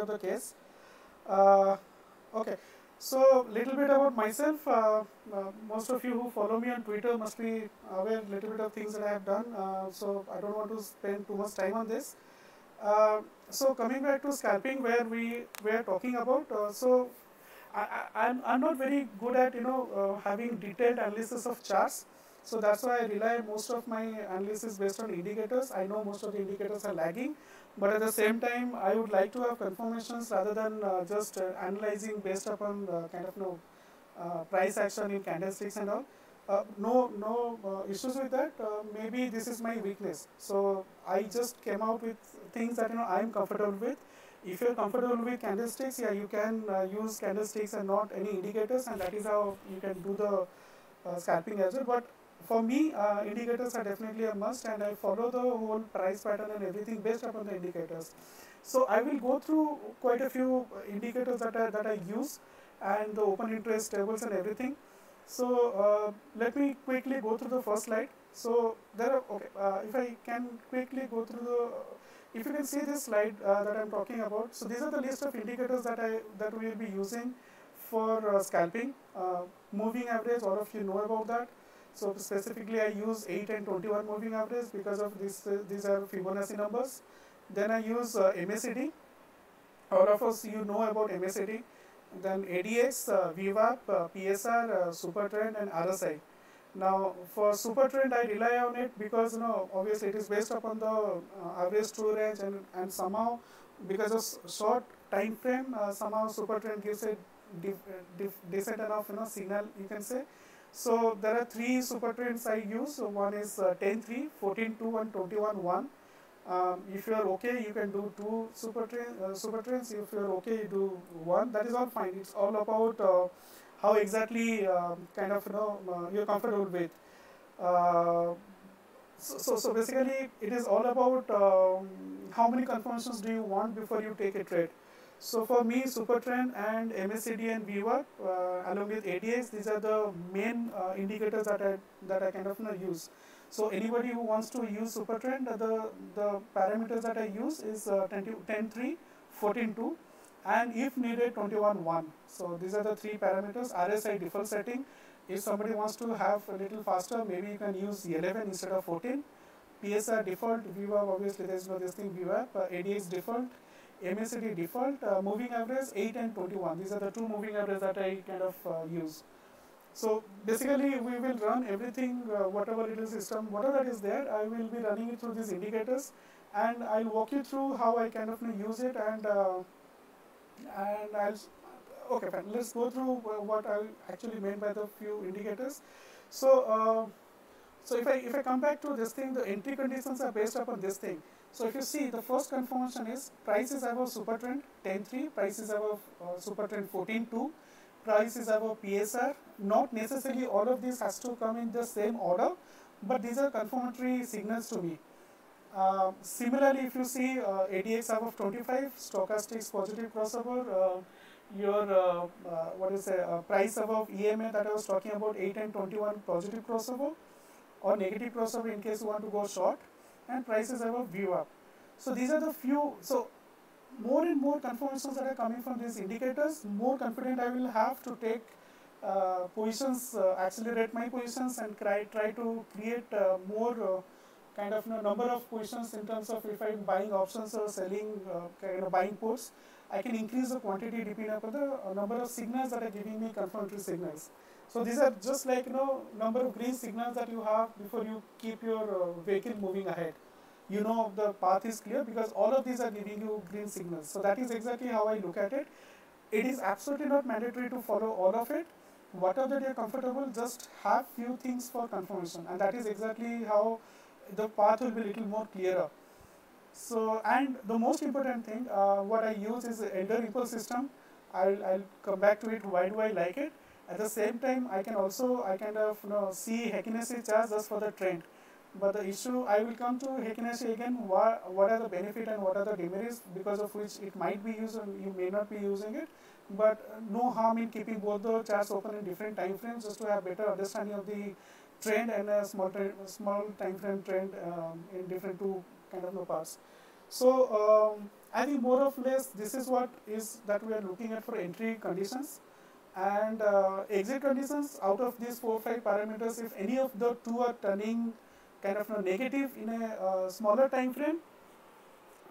of the case. Uh, okay, so little bit about myself. Uh, uh, most of you who follow me on Twitter must be aware little bit of things that I have done. Uh, so I don't want to spend too much time on this. Uh, so coming back to scalping, where we were talking about, uh, so I, I, I'm I'm not very good at you know having detailed analysis of charts. So that's why I rely most of my analysis based on indicators. I know most of the indicators are lagging, but at the same time, I would like to have confirmations rather than uh, just uh, analyzing based upon uh, kind of you know, uh, price action in candlesticks and all. Uh, no, no issues with that. Maybe this is my weakness. So I just came out with things that you know I am comfortable with. If you're comfortable with candlesticks, yeah, you can use candlesticks and not any indicators, and that is how you can do the scalping as well. But for me, uh, indicators are definitely a must, and I follow the whole price pattern and everything based upon the indicators. So I will go through quite a few indicators that I, that I use and the open interest tables and everything. So uh, let me quickly go through the first slide. So there are okay. Uh, if I can quickly go through the, if you can see this slide uh, that I'm talking about. So these are the list of indicators that I that we will be using for uh, scalping. Uh, moving average, all of you know about that. So specifically, I use 8 and 21 moving average because of this. Uh, these are Fibonacci numbers. Then I use uh, MACD. All of us you know about MACD. Then ADX, uh, VWAP, uh, PSR, uh, Supertrend, and RSI. Now for Supertrend, I rely on it because you know obviously it is based upon the uh, average true range and, and somehow because of short time frame, uh, somehow Supertrend gives a decent enough you know signal you can say. So there are three super trends I use. So one is uh, 10 3, 14 2, and 21 1. Um, if you are okay, you can do two super uh, super trends. If you are okay, you do one. That is all fine. It's all about uh, how exactly um, kind of you know uh, you're comfortable with. Uh, so, so, so basically, it is all about um, how many confirmations do you want before you take a trade. So for me, Supertrend and MACD and VWAP uh, along with ADX, these are the main uh, indicators that I that I kind of you know, use. So anybody who wants to use Supertrend, the the parameters that I use is uh, 10, 10 3, 14 2, and if needed 21 1. So these are the three parameters. RSI default setting. If somebody wants to have a little faster, maybe you can use 11 instead of 14. PSR default, VWAP obviously there is no this thing VWAP, uh, ADX default, MACD default, uh, moving average 8 and 21. These are the two moving averages that I kind of uh, use. So basically we will run everything, uh, whatever little system, whatever is there, I will be running it through these indicators and I'll walk you through how I kind of use it and uh, and I'll, okay fine, let's go through what I actually meant by the few indicators. So uh, so if I if I come back to this thing, the entry conditions are based upon this thing. So if you see, the first confirmation is price is above super trend 10.3, price is above uh, super trend 14.2, price is above PSR. Not necessarily all of this has to come in the same order, but these are confirmatory signals to me. Uh, similarly, if you see uh, ADX above 25, stochastics positive crossover, uh, your uh, uh, what is it, uh, price above EMA that I was talking about 8 and 21 positive crossover or negative crossover in case you want to go short and prices have a VWAP. So these are the few. So more and more confirmations that are coming from these indicators, more confident I will have to take uh, positions, uh, accelerate my positions, and try try to create uh, more uh, kind of you know, number of positions in terms of if I'm buying options or selling uh, kind of buying puts. I can increase the quantity depending upon the uh, number of signals that are giving me confirmatory signals. So these are just like you know number of green signals that you have before you keep your uh, vehicle moving ahead. You know the path is clear because all of these are giving you green signals. So that is exactly how I look at it. It is absolutely not mandatory to follow all of it. Whatever that you're comfortable, just have few things for confirmation, and that is exactly how the path will be little more clearer. So, and the most important thing, uh, what I use is the Elder Impulse system. I'll, I'll come back to it. Why do I like it? At the same time, I can also, I kind of you know, see Heikin Ashi charts just for the trend. But the issue, I will come to Heikin Ashi again. What, what are the benefit and what are the demerits because of which it might be used and you may not be using it. But uh, no harm in keeping both the charts open in different time frames just to have better understanding of the trend and a small, trend, small time frame trend um, in different two kind of parts. So um, I think more or less this is what is that we are looking at for entry conditions and uh, exit conditions out of these four five parameters if any of the two are turning kind of negative in a uh, smaller time frame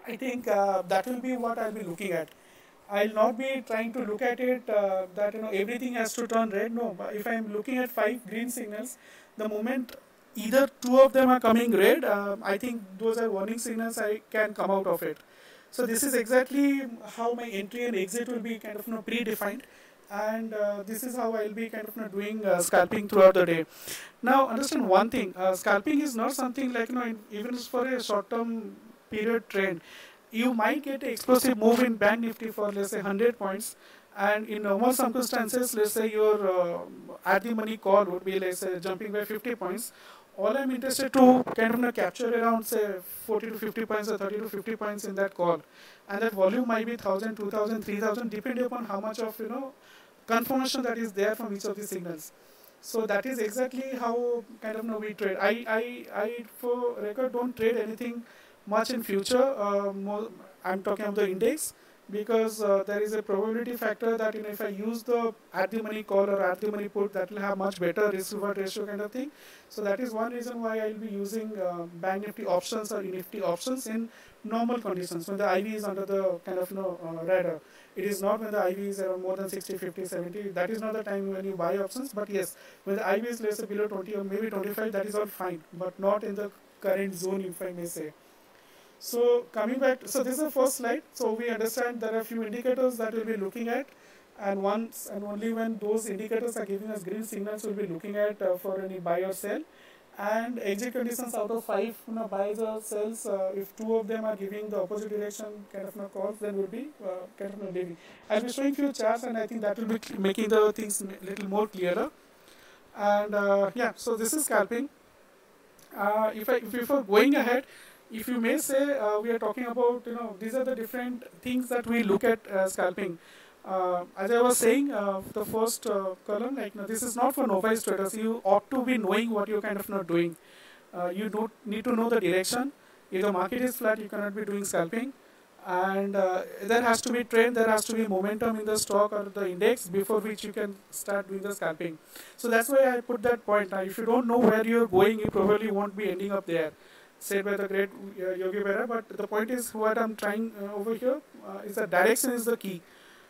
I think uh, that will be what I'll be looking at. I'll not be trying to look at it uh, that you know everything has to turn red. No but if I'm looking at five green signals the moment either two of them are coming red uh, I think those are warning signals I can come out of it. So this is exactly how my entry and exit will be kind of you know, predefined and uh, this is how I'll be kind of you know, doing uh, scalping throughout the day. Now understand one thing, uh, scalping is not something like you know even for a short term period trend. You might get an explosive move in bank nifty for let's say 100 points and in normal circumstances let's say your uh, at the money call would be let's say jumping by 50 points all I'm interested to kind of you know, capture around say 40 to 50 points or 30 to 50 points in that call and that volume might be 1000 2000 3000 depending upon how much of you know confirmation that is there from each of the signals. So that is exactly how kind of you know, we trade. I, I, I for record don't trade anything much in future. Uh, more, I'm talking about the index because uh, there is a probability factor that you know, if I use the at the money call or at the money put that will have much better risk reward ratio kind of thing. So that is one reason why I'll be using uh, bank nifty options or nifty options in normal conditions when the IV is under the kind of you know uh, radar. It is not when the IV is around more than 60, 50, 70. That is not the time when you buy options. But yes, when the IV is less below 20 or maybe 25, that is all fine. But not in the current zone, if I may say. So coming back, so this is the first slide. So we understand there are a few indicators that we'll be looking at. And once and only when those indicators are giving us green signals, we'll be looking at uh, for any buy or sell and exit conditions out of five you know, buys or sells, uh, if two of them are giving the opposite direction kind of you know, calls, then will be uh, kind of you know, leaving. I'll be showing few charts and I think that will be making the things a little more clearer. And uh, yeah, so this is scalping. Uh, if I, if before going ahead, if you may say, uh, we are talking about, you know, these are the different things that we look at uh, scalping uh, as I was saying, uh, the first uh, column, like no, this is not for novice traders. You ought to be knowing what you're kind of not doing. Uh, you don't need to know the direction. If the market is flat, you cannot be doing scalping. And uh, there has to be trend, there has to be momentum in the stock or the index before which you can start doing the scalping. So that's why I put that point. Now, if you don't know where you're going, you probably won't be ending up there said by the great uh, Yogi Berra. But the point is, what I'm trying uh, over here uh, is that direction is the key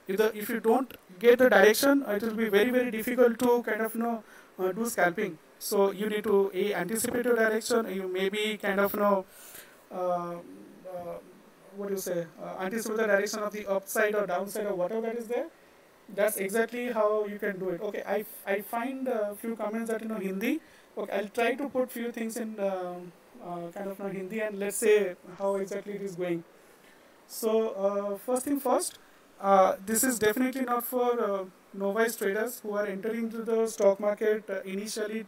if the if you don't get the direction, it will be very very difficult to kind of you know uh, do scalping. So you need to a anticipate your direction. You maybe kind of you know uh, uh, what do you say uh, anticipate the direction of the upside or downside or whatever that is there. That's exactly how you can do it. Okay, I I find a few comments that you know Hindi. Okay, I'll try to put few things in uh, uh, kind of you know, Hindi and let's say how exactly it is going. So first thing first. Uh, this is definitely not for uh, novice traders who are entering into the stock market uh, initially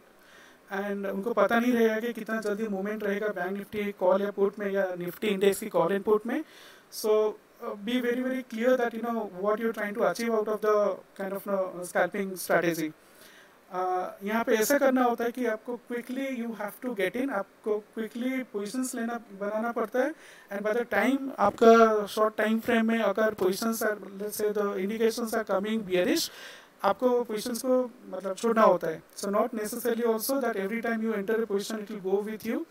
and उनको पता नहीं रहेगा कि कितना जल्दी movement रहेगा bank Nifty call या put में या निफ्टी इंडेक्स की कॉल एंड पुट में so be very very clear that you know what you trying to achieve out of the kind of scalping strategy यहाँ पे ऐसा करना होता है कि आपको quickly you have to get in आपको क्विकली पोजिशंस लेना बनाना पड़ता है एंड बाय द टाइम आपका शॉर्ट टाइम फ्रेम में अगर positions are say the indications are coming bearish आपको पोजिशंस को मतलब छोड़ना होता है। So not necessarily also that every time you enter position it will go with you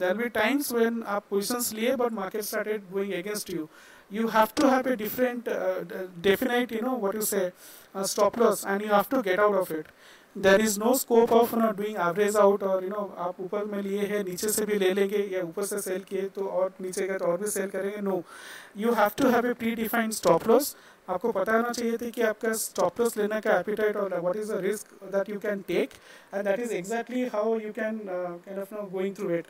there be times when आप positions लिए but market started going against you you have to have a different uh, definite you know what you say uh, stop loss and you have to get out of it. There is no scope of no doing average out और you know आप ऊपर में लिए हैं नीचे से भी ले लेंगे या ऊपर से सेल किए तो और नीचे का तो और भी सेल करेंगे? No you have to have a predefined stop loss आपको पता होना चाहिए थी कि आपका स्टॉप लॉस लेने का एपिटाइट और what is the risk that you can take and that is exactly how you can kind of know going through it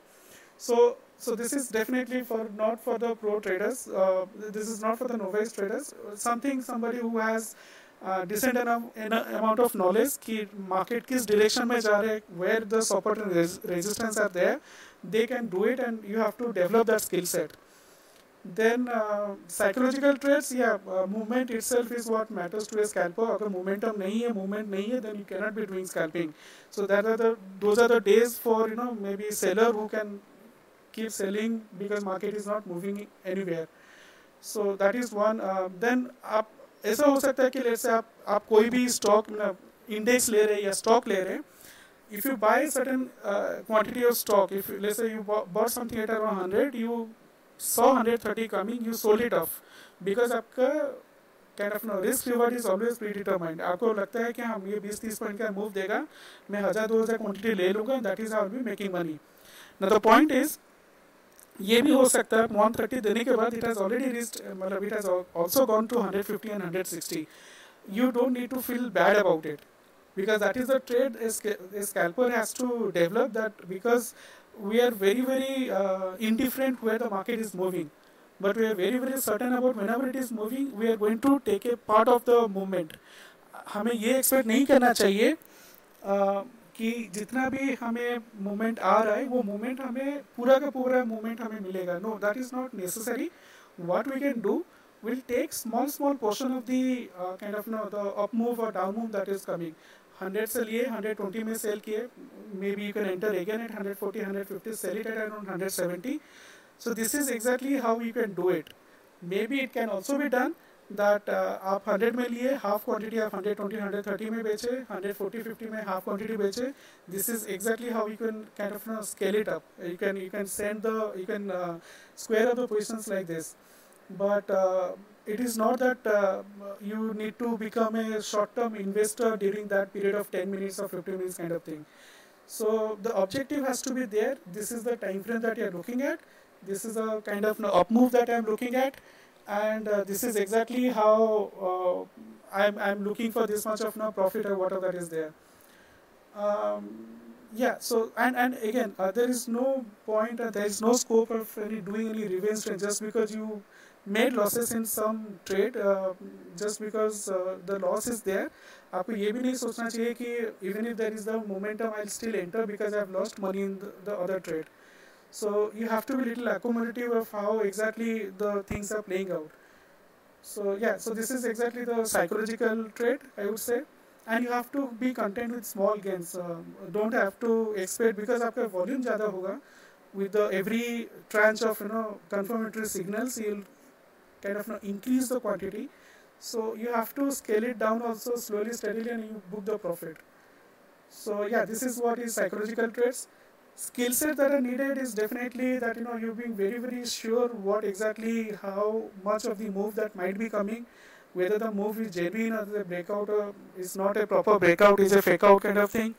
so so this is definitely for not for the pro traders. Uh, this is not for the traders. Something somebody who has decent amount of knowledge कि market किस direction में जा रहे हैं where the support and resistance are there they can do it and you have to develop that skill set then uh, psychological traits yeah uh, movement itself is what matters to a scalper agar momentum nahi hai movement nahi hai then you cannot be doing scalping so that are the those are the days for you know maybe seller who can keep selling because market is not moving anywhere so that is one uh, then आप ऐसा हो सकता है कि late से आप आप कोई भी स्टॉक मतलब इंडेक्स ले रहे हैं या स्टॉक ले रहे हैं। You buy certain uh, quantity of stock if let's say you bought something at around 100 you saw 130 coming you sold it off. Because आपका kind of know risk reward is always predetermined आपको लगता है कि हम ये 20 30 point का move देगा मैं हज़ार दो हज़ार क्वान्टिटी ले लूँगा that is how be making money ना द पॉइंट इज़ ये भी हो सकता है वन थर्टी देने के बाद इट हैज़ ऑलरेडी रीच मतलब it has also gone to hundred fifty and hundred sixty you don't need to feel bad about it because that is the trade scalper has to develop that because we are very very indifferent where the market is moving but we are very very certain about when it is moving we are going to take a part of the movement हमें ये expect नहीं करना चाहिए कि जितना भी हमें movement आ रहा है, वो मूवमेंट हमें, पूरा का पूरा मूवमेंट हमें मिलेगा। No that is not necessary what we can do will take small small portion of the kind of know the up move और down move that is coming is 100 से लिए 120 में सेल किए maybe you can enter again at 140 150 sell it at around 170 so this is exactly how you can do it maybe it can also be done uh, आप 100 में लिए half quantity आप 120 130 में बेचे 140 50 में half quantity बेचे this is exactly how you can kind of you know, scale it up you can you can send the you can uh, square up the positions like this but uh, it is not that uh, you need to become a short term investor during that period of 10 minutes or 15 minutes kind of thing so the objective has to be there this is the time frame that you are looking at this is a kind of up move that I am looking at and uh, this is exactly how uh, I'm, I'm looking for this much of no profit or whatever that is there. Um, yeah, so and, and again, uh, there is no point, uh, there is no scope of any doing any revenge trade just because you made losses in some trade, uh, just because uh, the loss is there. आपको ये भी नहीं सोचना चाहिए कि even if there is the momentum, I'll still enter because I've lost money in the, the other trade. So you have to be little accommodative of how exactly the things are playing out. So yeah, so this is exactly the psychological trait I would say. And you have to be content with small gains. Uh, don't have to expect because आपका volume ज़्यादा होगा. With the every tranche of you know confirmatory signals, you'll kind of you know, increase the quantity. So you have to scale it down also slowly, steadily, and you book the profit. So yeah, this is what is psychological traits skill set that are needed is definitely that you know you being very very sure what exactly how much of the move that might be coming whether the move is genuine or the breakout is not a proper breakout is a fake out kind of thing.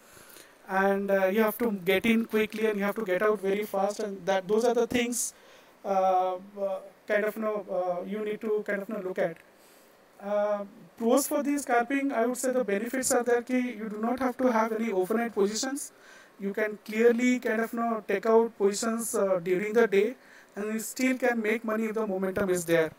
And uh, you have to get in quickly and you have to get out very fast and that those are the things uh, uh, kind of you know uh, you need to kind of you know, look at. Uh, pros for the scalping i would say the benefits are that you do not have to have any overnight positions you can clearly kind of you know take out positions uh, during the day and you still can make money if the momentum is there.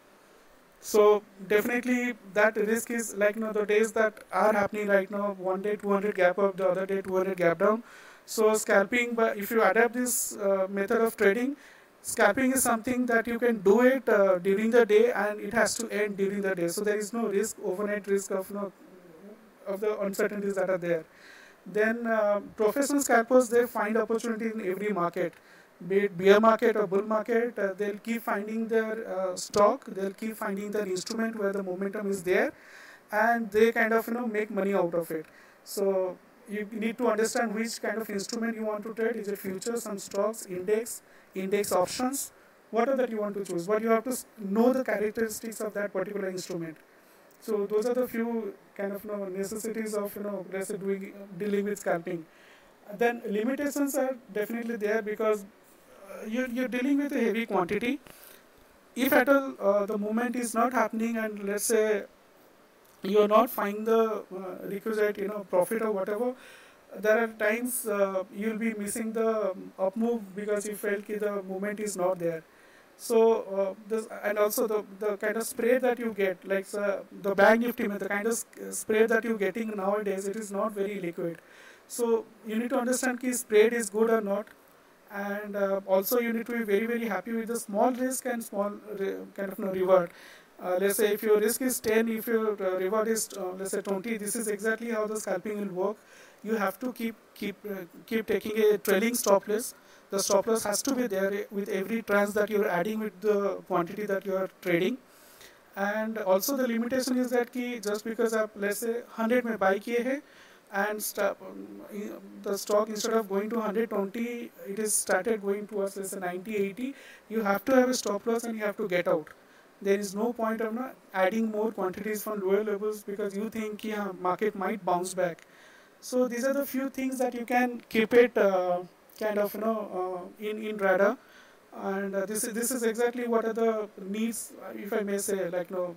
So definitely that risk is like you know the days that are happening right now one day 200 gap up the other day 200 gap down. So scalping but if you adapt this uh, method of trading scalping is something that you can do it uh, during the day and it has to end during the day. So there is no risk overnight risk of you know of the uncertainties that are there then uh, professional scalpers they find opportunity in every market. Be it bear market or bull market uh, they'll keep finding their uh, stock. They'll keep finding their instrument where the momentum is there and they kind of you know make money out of it. So you need to understand which kind of instrument you want to trade. Is it futures some stocks index index options? Whatever that you want to choose? But you have to know the characteristics of that particular instrument. So those are the few kind of you know, necessities of you know let's say doing dealing with scalping. Then limitations are definitely there because uh, you're, you're dealing with a heavy quantity. If at all uh, the movement is not happening and let's say you're not finding the uh, requisite you know profit or whatever, there are times uh, you'll be missing the up move because you felt the movement is not there. So uh, this and also the, the kind of spread that you get, like uh, the bank nifty, the kind of spread that you're getting nowadays, it is not very liquid. So you need to understand if spread is good or not, and uh, also you need to be very very happy with the small risk and small kind of you know, reward. Uh, let's say if your risk is 10, if your uh, reward is uh, let's say 20, this is exactly how the scalping will work. You have to keep keep keep taking a trailing stop loss the stop loss has to be there with every tranche that you're adding with the quantity that you are trading. And also the limitation is that ki just because of let's say 100 may buy key हैं and um, the stock instead of going to 120 it is started going towards let's say 90 80 you have to have a stop loss and you have to get out. There is no point of not adding more quantities from lower levels because you think ki, market might bounce back. So these are the few things that you can keep it uh, kind of you know uh, in in radar. And uh, this is this is exactly what are the needs if i may say like you know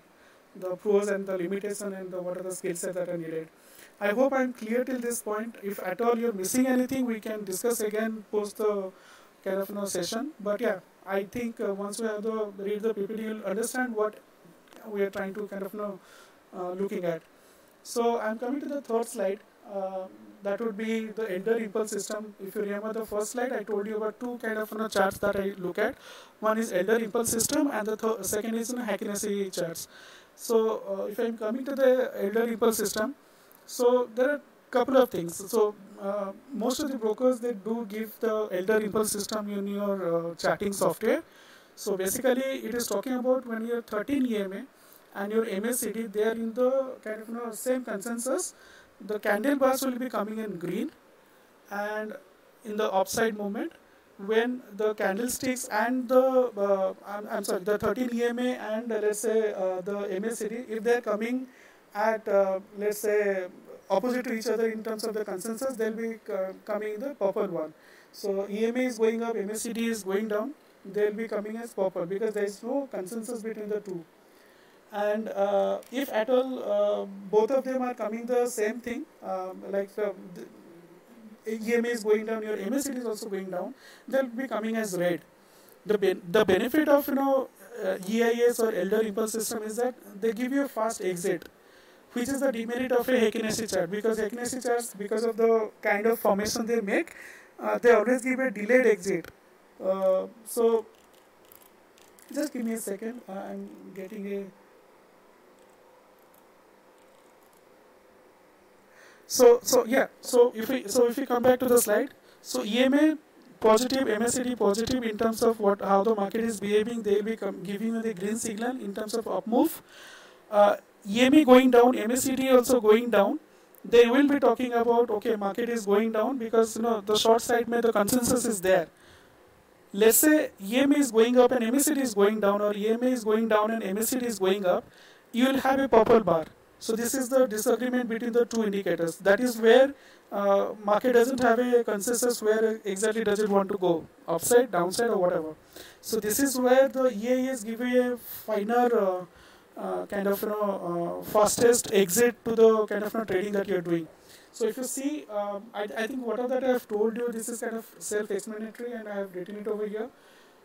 the pros and the limitation and the, what are the skill sets that are needed. I hope i'm clear till this point. If at all you're missing anything we can discuss again post the kind of you know session. But yeah i think uh, once we have the read the ppt you'll understand what we are trying to kind of you know uh, looking at. So i'm coming to the third slide. Uh, that would be the elder impulse system. If you remember the first slide, I told you about two kind of you know, charts that I look at. One is elder impulse system, and the second is you know, charts. So uh, if I'm coming to the elder impulse system, so there are couple of things. So uh, most of the brokers they do give the elder impulse system in your uh, charting software. So basically, it is talking about when you're 13 EMA and your MACD, they are in the kind of you know, same consensus the candle bars will be coming in green and in the upside movement when the candlesticks and the uh, I'm, I'm, sorry the 13 EMA and uh, let's say uh, the MACD if they're coming at uh, let's say opposite to each other in terms of the consensus they'll be uh, coming in the purple one. So EMA is going up MACD is going down they'll be coming as purple because there is no consensus between the two and uh, if at all uh, both of them are coming the same thing um, like the, the EMA is going down your MACD is also going down they'll be coming as red. The, ben the benefit of you know uh, EIS or elder impulse system is that they give you a fast exit which is the demerit of a Heikin Ashi chart. Because Heikin Ashi charts because of the kind of formation they make uh, they always give a delayed exit. Uh, so just give me a second I'm getting a So, so yeah, so if we so if we come back to the slide, so EMA positive, MACD positive in terms of what how the market is behaving, they will be giving you the green signal in terms of up move. Uh, EMA going down, MACD also going down. They will be talking about okay, market is going down because you know the short side may the consensus is there. Let's say EMA is going up and MACD is going down, or EMA is going down and MACD is going up. You will have a purple bar so this is the disagreement between the two indicators. That is where uh, market doesn't have a consensus where exactly does it want to go, upside, downside or whatever. So this is where the EIS give a finer uh, uh, kind of you know uh, fastest exit to the kind of you know, trading that you're doing. So if you see, um, I, I think whatever that I have told you, this is kind of self-explanatory and I have written it over here.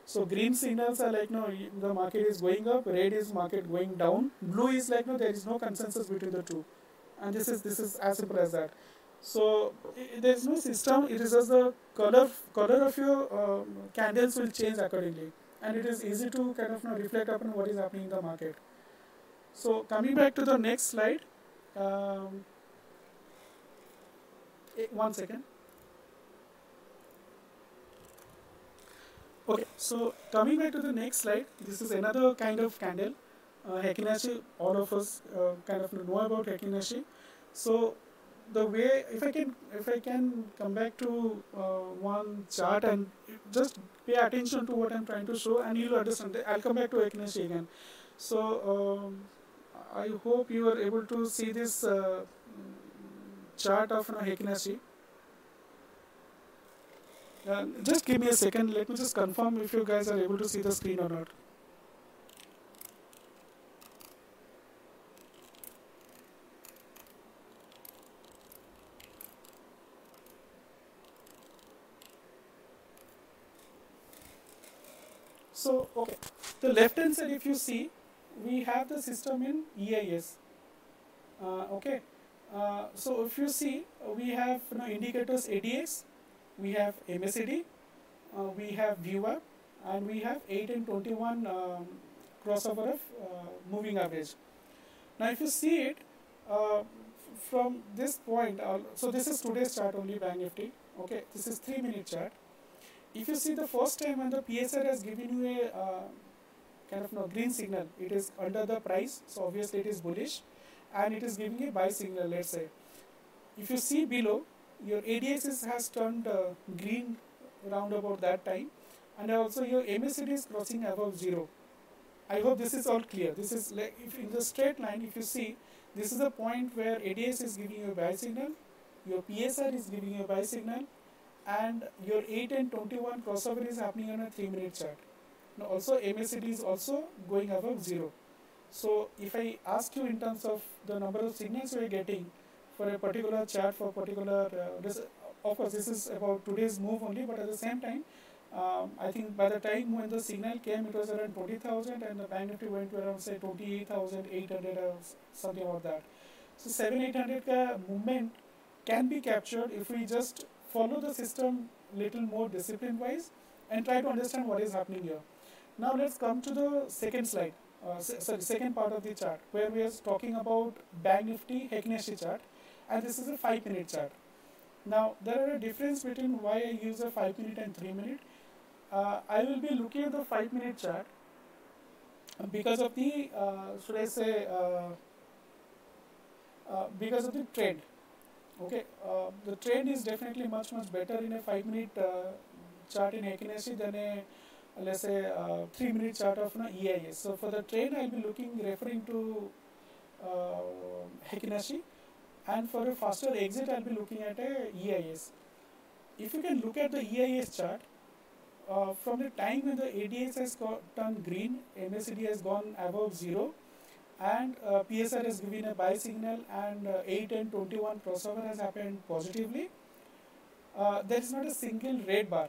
So green signals are like no, the market is going up. Red is market going down. Blue is like no, there is no consensus between the two, and this is this is as simple as that. So there is no system. It is just the color color of your uh, candles will change accordingly, and it is easy to kind of you know, reflect upon what is happening in the market. So coming back to the next slide. Um, eh, one second. Okay, so coming back to the next slide, this is another kind of candle. Uh, Heikin Ashi, all of us uh, kind of know about Heikin Ashi. So the way, if I can, if I can come back to uh, one chart and just pay attention to what I'm trying to show, and you'll understand. I'll come back to Heikin Ashi again. So um, I hope you are able to see this uh, chart of you know, Heikin Ashi. Uh, just give me a second, let me just confirm if you guys are able to see the screen or not. So, okay, the left hand side if you see, we have the system in EIS. Uh, okay, uh, so if you see, we have you know, indicators ADX, we have MACD, uh, we have VWAP, and we have 8 and 21 um, crossover of uh, moving average. Now, if you see it uh, from this point, uh, so this is today's chart only Bank Nifty. Okay, this is three minute chart. If you see the first time when the PSR has given you a uh, kind of no green signal. It is under the price, so obviously it is bullish, and it is giving a buy signal. Let's say, if you see below, your ADX has turned uh, green around about that time, and also your MACD is crossing above zero. I hope this is all clear. This is like if in the straight line, if you see, this is the point where ADX is giving you a buy signal, your PSR is giving you a buy signal, and your 8 and 21 crossover is happening on a 3 minute chart. Now also MACD is also going above 0. So if I ask you in terms of the number of signals you are getting for a particular chart for a particular, uh, this, of course this is about today's move only but at the same time um, I think by the time when the signal came it was around 20,000 and the bank went to around say 28,800 or something about that. So 7-800 movement can be captured if we just follow the system little more discipline wise and try to understand what is happening here. Now let's come to the second slide, uh, sorry, second part of the chart where we are talking about Bank Nifty Heikin chart and this is a 5 minute chart. Now there are a difference between why I use a 5 minute and 3 minute. Uh, I will be looking at the 5 minute chart because of the, uh, should I say, uh, uh, because of the trend. Okay, uh, the trend is definitely much much better in a 5 minute chart in Heikin than a let's say uh, three minute chart of no EIS. So for the trend, I'll be looking referring to uh, Ashi and for a faster exit I'll be looking at a EIS. If you can look at the EIS chart uh, from the time when the ADX has turned green, MACD has gone above 0 and uh, PSR has given a buy signal and uh, 8 and 21 crossover has happened positively. Uh, there is not a single red bar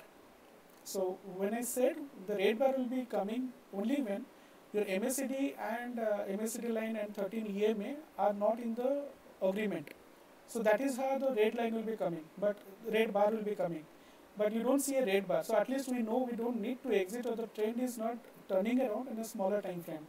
so when I said the red bar will be coming only when your MACD and uh, MACD line and 13 EMA are not in the agreement. So that is how the red line will be coming, but red bar will be coming. But you don't see a red bar. So at least we know we don't need to exit or the trend is not turning around in a smaller time frame.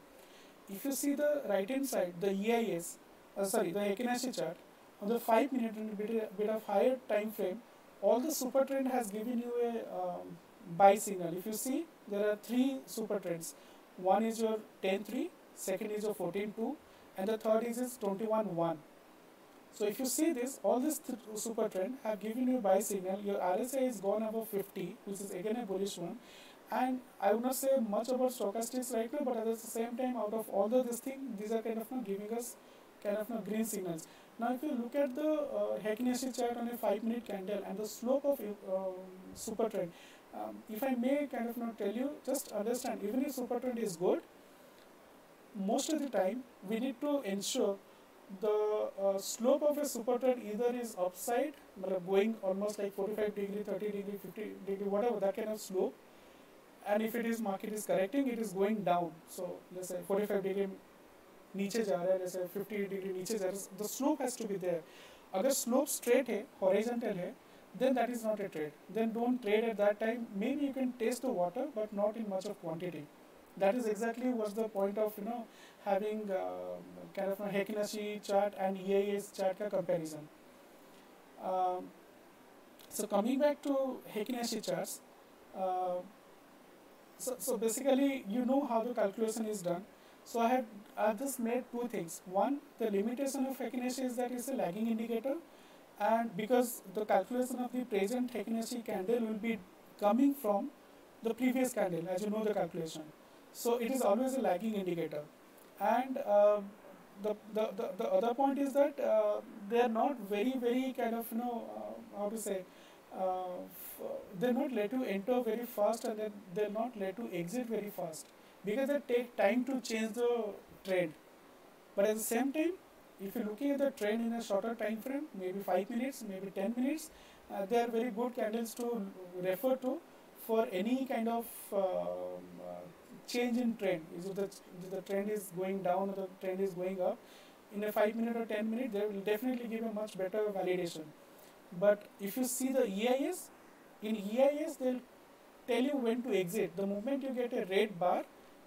If you see the right hand side, the EIS, uh, sorry, the Heikin Ashi chart, on the 5 minute and bit, bit of higher time frame, all the super trend has given you a um, buy signal. If you see, there are three super trends. One is your 10-3, second is your 14-2, and the third is is 21-1. So if you see this, all this th super trend have given you buy signal. Your RSI is gone above 50, which is again a bullish one. And I would not say much about stochastics right now, but at the same time, out of all the this thing, these are kind of not giving us kind of not green signals. Now, if you look at the uh, Ashi chart on a 5 minute candle and the slope of uh, super trend, um, if I may kind of not tell you, just understand even if super trend is good, most of the time we need to ensure the uh, slope of a super trend either is upside, going almost like 45 degree, 30 degree, 50 degree, whatever that kind of slope. And if it is market is correcting, it is going down. So let's say 45 degree नीचे जा रहा है जैसे 50 degree नीचे जा रहा है the slope has to be there. अगर slope straight है horizontal है then that is not a trade. Then don't trade at that time. Maybe you can taste the water, but not in much of quantity. That is exactly what's the point of you know having uh, kind of a Heikin Ashi chart and EIS chart comparison. Um, so coming back to Heikin Ashi charts, uh, so, so basically you know how the calculation is done. So I have I just made two things. One, the limitation of Heikin Ashi is that it's a lagging indicator and because the calculation of the present Heikin Ashi candle will be coming from the previous candle as you know the calculation. So it is always a lagging indicator and uh, the, the, the, the, other point is that uh, they are not very very kind of you know uh, how to say they're not let to enter very fast and then they're not let to exit very fast because they take time to change the trend. But at the same time if you're looking at the trend in a shorter time frame, maybe 5 minutes, maybe 10 minutes, uh, they are very good candles to refer to for any kind of um, uh, change in trend. Is the, the trend is going down or the trend is going up, in a 5 minute or 10 minute, they will definitely give a much better validation. But if you see the EIS, in EIS, they'll tell you when to exit. The moment you get a red bar,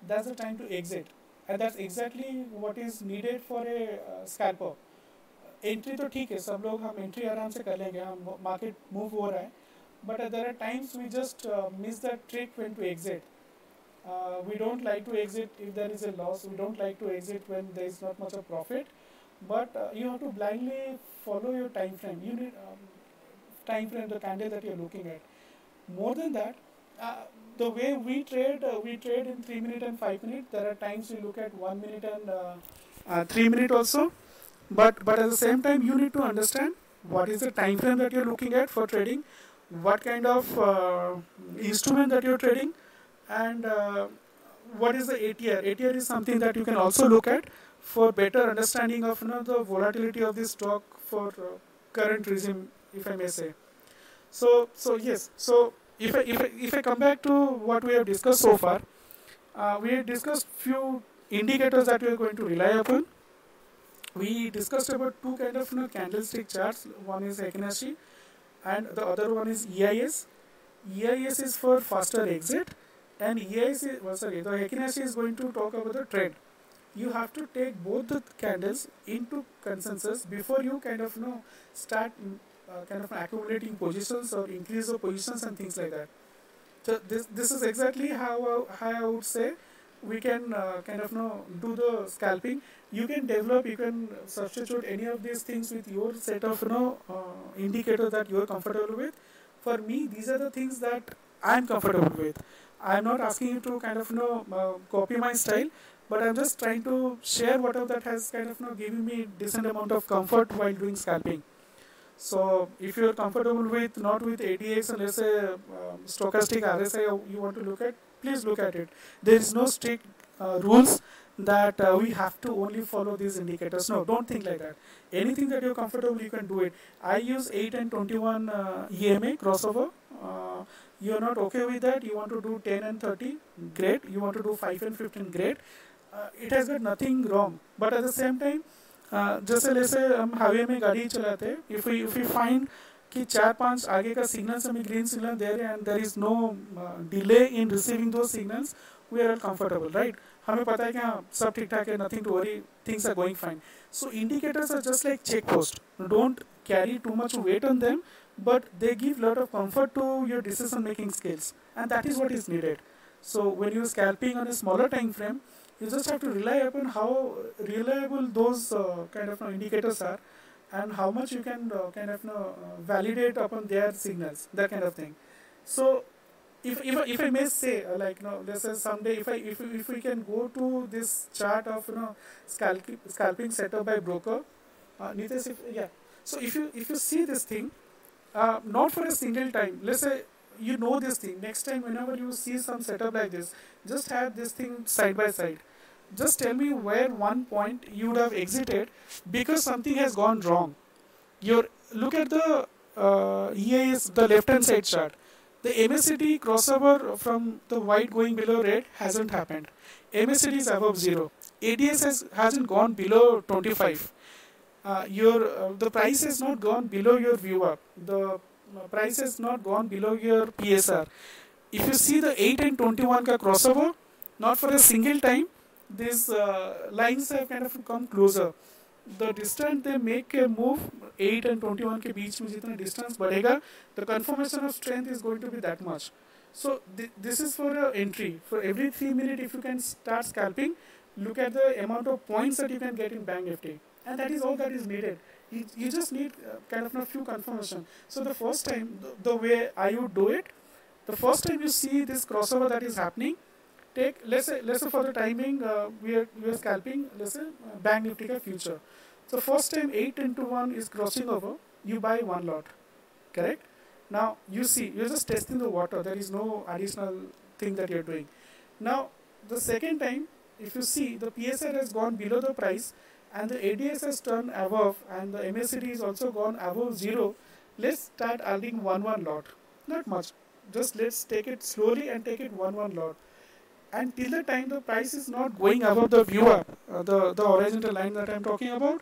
that's the time to exit and that's exactly what is needed for a uh, scalper. Entry तो ठीक है सब लोग हम entry आराम से कर लेंगे हम मार्केट मूव हो रहा है but there are times we just miss the trick when to exit uh, we don't like to exit if there is a loss. We don't like to exit when there is not much of profit. But uh, you have to blindly follow your time frame. You need um, time frame, the candle that you're looking at. More than that, uh, the way we trade, uh, we trade in three minute and five minute. There are times we look at one minute and uh, uh, three minute also. But but at the same time, you need to understand what is the time frame that you're looking at for trading, what kind of instrument that you're trading, and uh, what is the ATR. ATR is something that you can also look at for better understanding of you know, the volatility of this stock for uh, current regime, if I may say. So so yes. So if I, if I, if I come back to what we have discussed so far, uh, we discussed few indicators that we are going to rely upon we discussed about two kind of you know, candlestick charts. One is Heikin-Ashi and the other one is EIS. EIS is for faster exit and EIS is, well, sorry, the Heikin-Ashi is going to talk about the trend. You have to take both the candles into consensus before you kind of you know start uh, kind of accumulating positions or increase the positions and things like that. So this this is exactly how how I would say we can uh, kind of you know do the scalping you can develop you can substitute any of these things with your set of you know uh, indicators that you are comfortable with for me these are the things that i'm comfortable with i'm not asking you to kind of you know uh, copy my style but i'm just trying to share whatever that has kind of you know given me decent amount of comfort while doing scalping so if you're comfortable with not with ADX and let's say uh, stochastic RSI you want to look at please look at it. There is no strict uh, rules that uh, we have to only follow these indicators. No, don't think like that. Anything that you're comfortable, you can do it. I use 8 and 21 uh, EMA crossover. Uh, you're not okay with that, you want to do 10 and 30, great. You want to do 5 and 15, great. Uh, it has got nothing wrong. But at the same time, uh, जैसे जैसे हम highway में गाड़ी चलाते if we if we find कि चार पाँच आगे का सिग्नल्स हमें ग्रीन सिग्नल दे रहे हैं and there is no delay in receiving दो signals we are comfortable right हमें पता है कि हाँ सब ठीक ठाक है nothing to worry things are going fine so indicators are just like check post don't carry too much weight on them but they give lot of comfort to your decision making skills and that is what is needed so when you're scalping on a smaller time frame you just have to rely upon how reliable those uh, kind of uh, indicators are and how much you can uh, kind of validate upon their signals, that kind of thing. So, if, if, if I may say, uh, like, know, let's say someday if I if, if we can go to this chart of you know scalping scalping set up by broker, uh, Nitesh, if, yeah. So if you if you see this thing, uh, not for a single time, let's say you know this thing. Next time, whenever you see some setup like this, just have this thing side by side just tell me where one point you would have exited because something has gone wrong. Your look at the uh, the left hand side chart. The MACD crossover from the white going below red hasn't happened. MACD is above zero. ADX has, hasn't gone below 25. Uh, your uh, the price has not gone below your VWAP. The uh, price has not gone below your PSR. If you see the 8 and 21 ka crossover, not for a single time, these uh, lines have kind of come closer. The distance they make a move 8 and 21 के बीच में जितना distance बढ़ेगा the confirmation of strength is going to be that much. So th this is for a entry. For every 3 minutes if you can start scalping, look at the amount of points that you can get in Bank Nifty. and that is all that is needed. You, you just need uh, kind of a few confirmation. So the first time, the, the way I would do it, the first time you see this crossover that is happening, take let's say let's say for the timing uh, we are we are scalping let's say uh, bank nifty future so first time 8 into 1 is crossing over you buy one lot correct now you see you're just testing the water there is no additional thing that you're doing now the second time if you see the psr has gone below the price and the ADX has turned above and the macd is also gone above zero let's start adding one one lot not much just let's take it slowly and take it one one lot and till the time the price is not going above the VWAP, uh, the, the horizontal line that I'm talking about,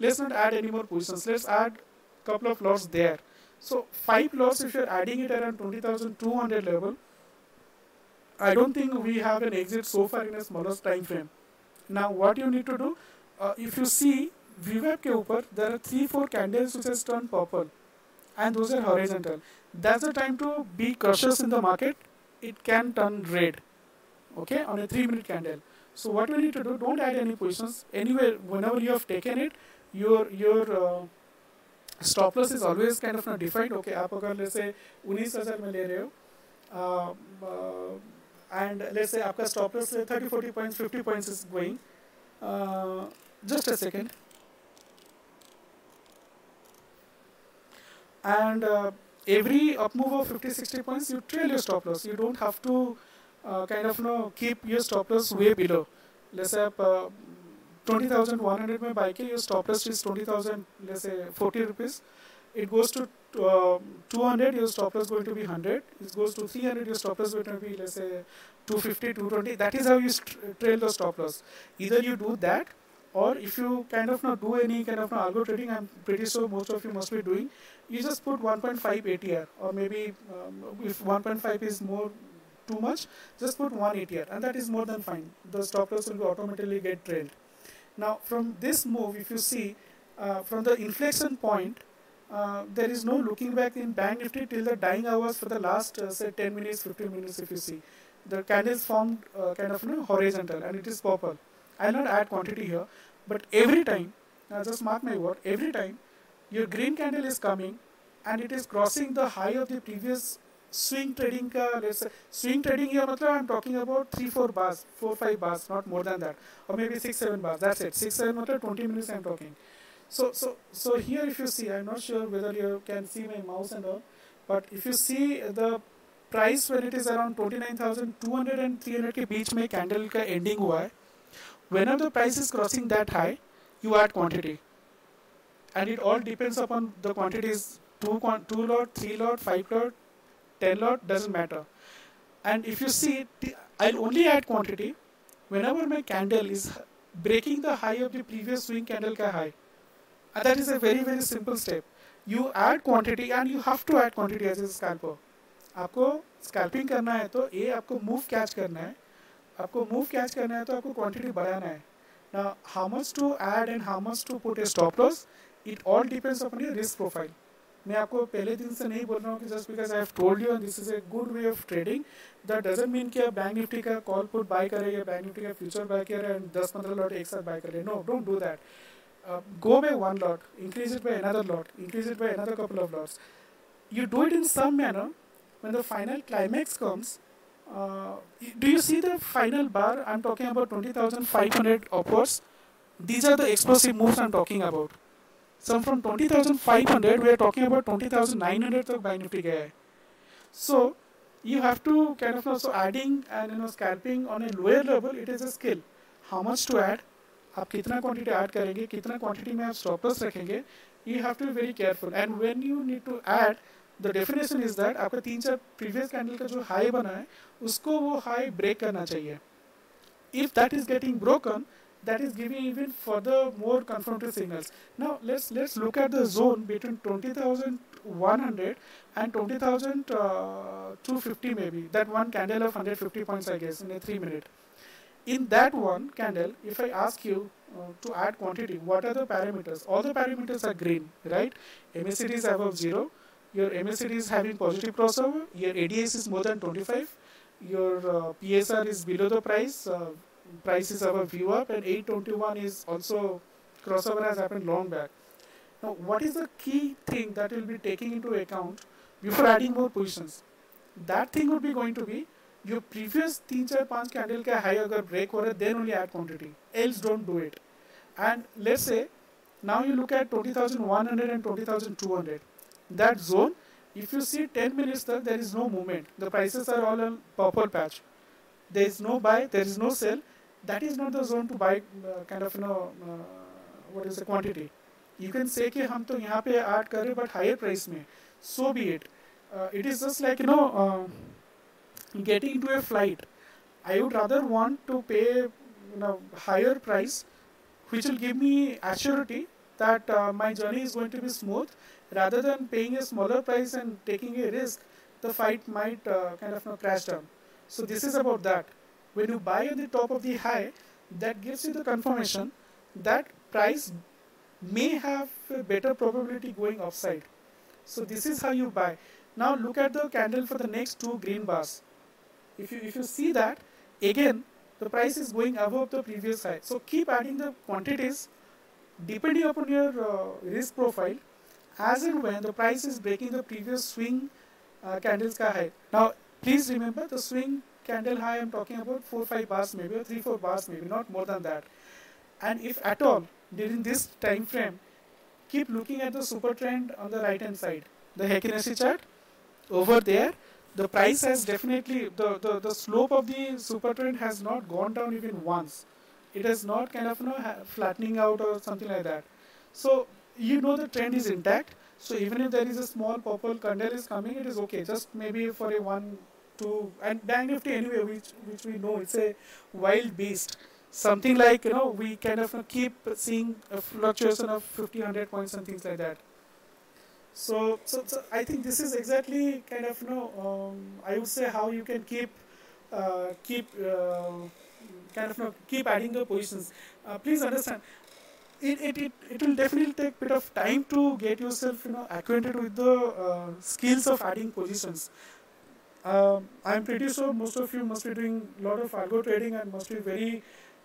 let's not add any more positions. Let's add couple of lots there. So five lots if you're adding it around 20,200 level, I don't think we have an exit so far in a smallest time frame. Now what you need to do, uh, if you see VWAP ke upar, there are three four candles which has turned purple and those are horizontal. That's the time to be cautious in the market. It can turn red okay, on a 3 minute candle. So what we need to do, don't add any positions. Anywhere, whenever you have taken it, your, your uh, stop loss is always kind of not defined. Okay, आप अगर let's say 19000 में ले रहे हो, uh, uh, and let's say आपका stop loss 30, 40 points, 50 points is going. Uh, just a second. And uh, every up move of 50, 60 points, you trail your stop loss. You don't have to uh, kind of you know keep your stop loss way below. Let's say uh, 20,100 में buy के your stop loss is 20,000 let's say 40 rupees. It goes to uh, 200, your stop loss going to be 100. It goes to 300, your stop loss going to be let's say 250, 220. That is how you trail the stop loss. Either you do that or if you kind of not do any kind of algo trading, I'm pretty sure most of you must be doing, you just put 1.5 ATR or maybe um, if 1.5 is more too much, just put 1 ATR and that is more than fine. The stop loss will automatically get trailed. Now from this move, if you see uh, from the inflection point, uh, there is no looking back in bank nifty till the dying hours for the last uh, say 10 minutes 15 minutes if you see the candles formed uh, kind of you know, horizontal and it is purple i'll not add quantity here but every time now just mark my word every time your green candle is coming and it is crossing the high of the previous swing trading ka let's say swing trading here matlab i'm talking about 3 4 bars 4 5 bars not more than that or maybe 6 7 bars that's it 6 7 matlab 20 minutes i'm talking so so so here if you see i'm not sure whether you can see my mouse and all but if you see the price when it is around 29200 and 300 के बीच में candle का ending हुआ है whenever the price is crossing that high you add quantity and it all depends upon the quantities 2 2 lot 3 lot 5 lot 10 lot doesn't matter and if you see I'll only add quantity whenever my candle is breaking the high of the previous swing candle ka high and that is a very very simple step you add quantity and you have to add quantity as a scalper आपको scalping करना है तो ये आपको move catch करना है आपको move catch करना है तो आपको क्वांटिटी बढ़ाना है। ना how much to add and how much to put a stop loss it all depends upon your risk profile मैं आपको पहले दिन से नहीं बोल रहा हूँ कि just because I have told you this is a good way of trading that doesn't mean कि आप बैंक निफ्टी का कॉल पुट बाय करें या बैंक निफ्टी का फ्यूचर बाय करें एंड दस पंद्रह लॉट एक साथ बाय करें no don't do that go buy one lot increase it by another lot increase it by another couple of lots you do it in some manner. When the final climax comes Uh, do you see the final bar? I'm talking about 20,500 upwards. These are the explosive moves I'm talking about. Some from 20,500 we are talking about 20,900 तक by Nifty गया है so you have to kind of so adding and you know scalping on a lower level it is a skill how much to add आप कितना quantity add करेंगे कितना quantity में आप stop loss रखेंगे you have to be very careful and when you need to add the definition is that आपका तीन चार प्रीवियस कैंडल का जो हाई बना है उसको वो हाई ब्रेक करना चाहिए if that is getting broken that is giving even further more confronted signals. Now let's let's look at the zone between 20,100 and 20,250 maybe. That one candle of 150 points I guess in a 3 minute. In that one candle, if I ask you uh, to add quantity, what are the parameters? All the parameters are green, right? MACD is above 0. your MACD is having positive crossover, your ADX is more than 25, your uh, PSR is below the price, uh, price is above VWAP and 821 is also crossover has happened long back. Now what is the key thing that will be taking into account before adding more positions? That thing would be going to be your previous 3, 4, 5 candle ka high agar break ho then only add quantity. Else don't do it. And let's say now you look at 20,100 and 20,200 that zone if you see 10 minutes there there is no movement the prices are all on purple patch there is no buy there is no sell that is not the zone to buy uh, kind of you know uh, what is the quantity you can say कि हम तो यहाँ पे add करें but higher price में so be it uh, it is just like you know uh, getting into a flight I would rather want to pay you know higher price which will give me assurity that uh, my journey is going to be smooth rather than paying a smaller price and taking a risk the fight might uh, kind of you know, crash down. So this is about that. When you buy at the top of the high that gives you the confirmation that price may have a better probability going upside. So this is how you buy. Now look at the candle for the next two green bars. If you if you see that again the price is going above the previous high. So keep adding the quantities depending upon your uh, risk profile as and when the price is breaking the previous swing uh, candles high. Now please remember the swing candle high I'm talking about 4-5 bars maybe or 3-4 bars maybe not more than that. And if at all during this time frame keep looking at the super trend on the right hand side. The Heikin chart over there the price has definitely the, the, the slope of the super trend has not gone down even once. It is not kind of you know flattening out or something like that. So you know the trend is intact so even if there is a small purple candle is coming it is okay just maybe for a one two and bank nifty anyway which which we know it's a wild beast something like you know we kind of keep seeing a fluctuation of 50 100 points and things like that so, so, so I think this is exactly kind of you know um, I would say how you can keep uh, keep uh, kind of you know, keep adding the positions. Uh, please understand. It, it, it, it will definitely take a bit of time to get yourself you know acquainted with the uh, skills of adding positions. Um, I'm pretty sure most of you must be doing a lot of algo trading and must be very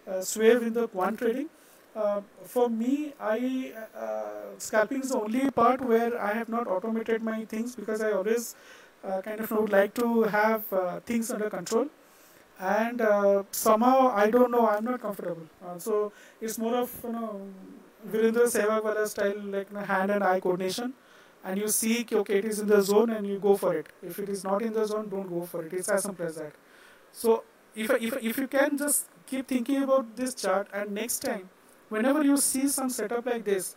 uh, suave in the quant trading. Uh, for me, I uh, scalping is the only part where I have not automated my things because I always uh, kind of would like to have uh, things under control. And uh, somehow I don't know, I'm not comfortable. so it's more of you know Virendra Sehwag style, like you know, hand and eye coordination. And you see, okay, it is in the zone, and you go for it. If it is not in the zone, don't go for it. It's as simple as that. So if if if you can just keep thinking about this chart, and next time whenever you see some setup like this,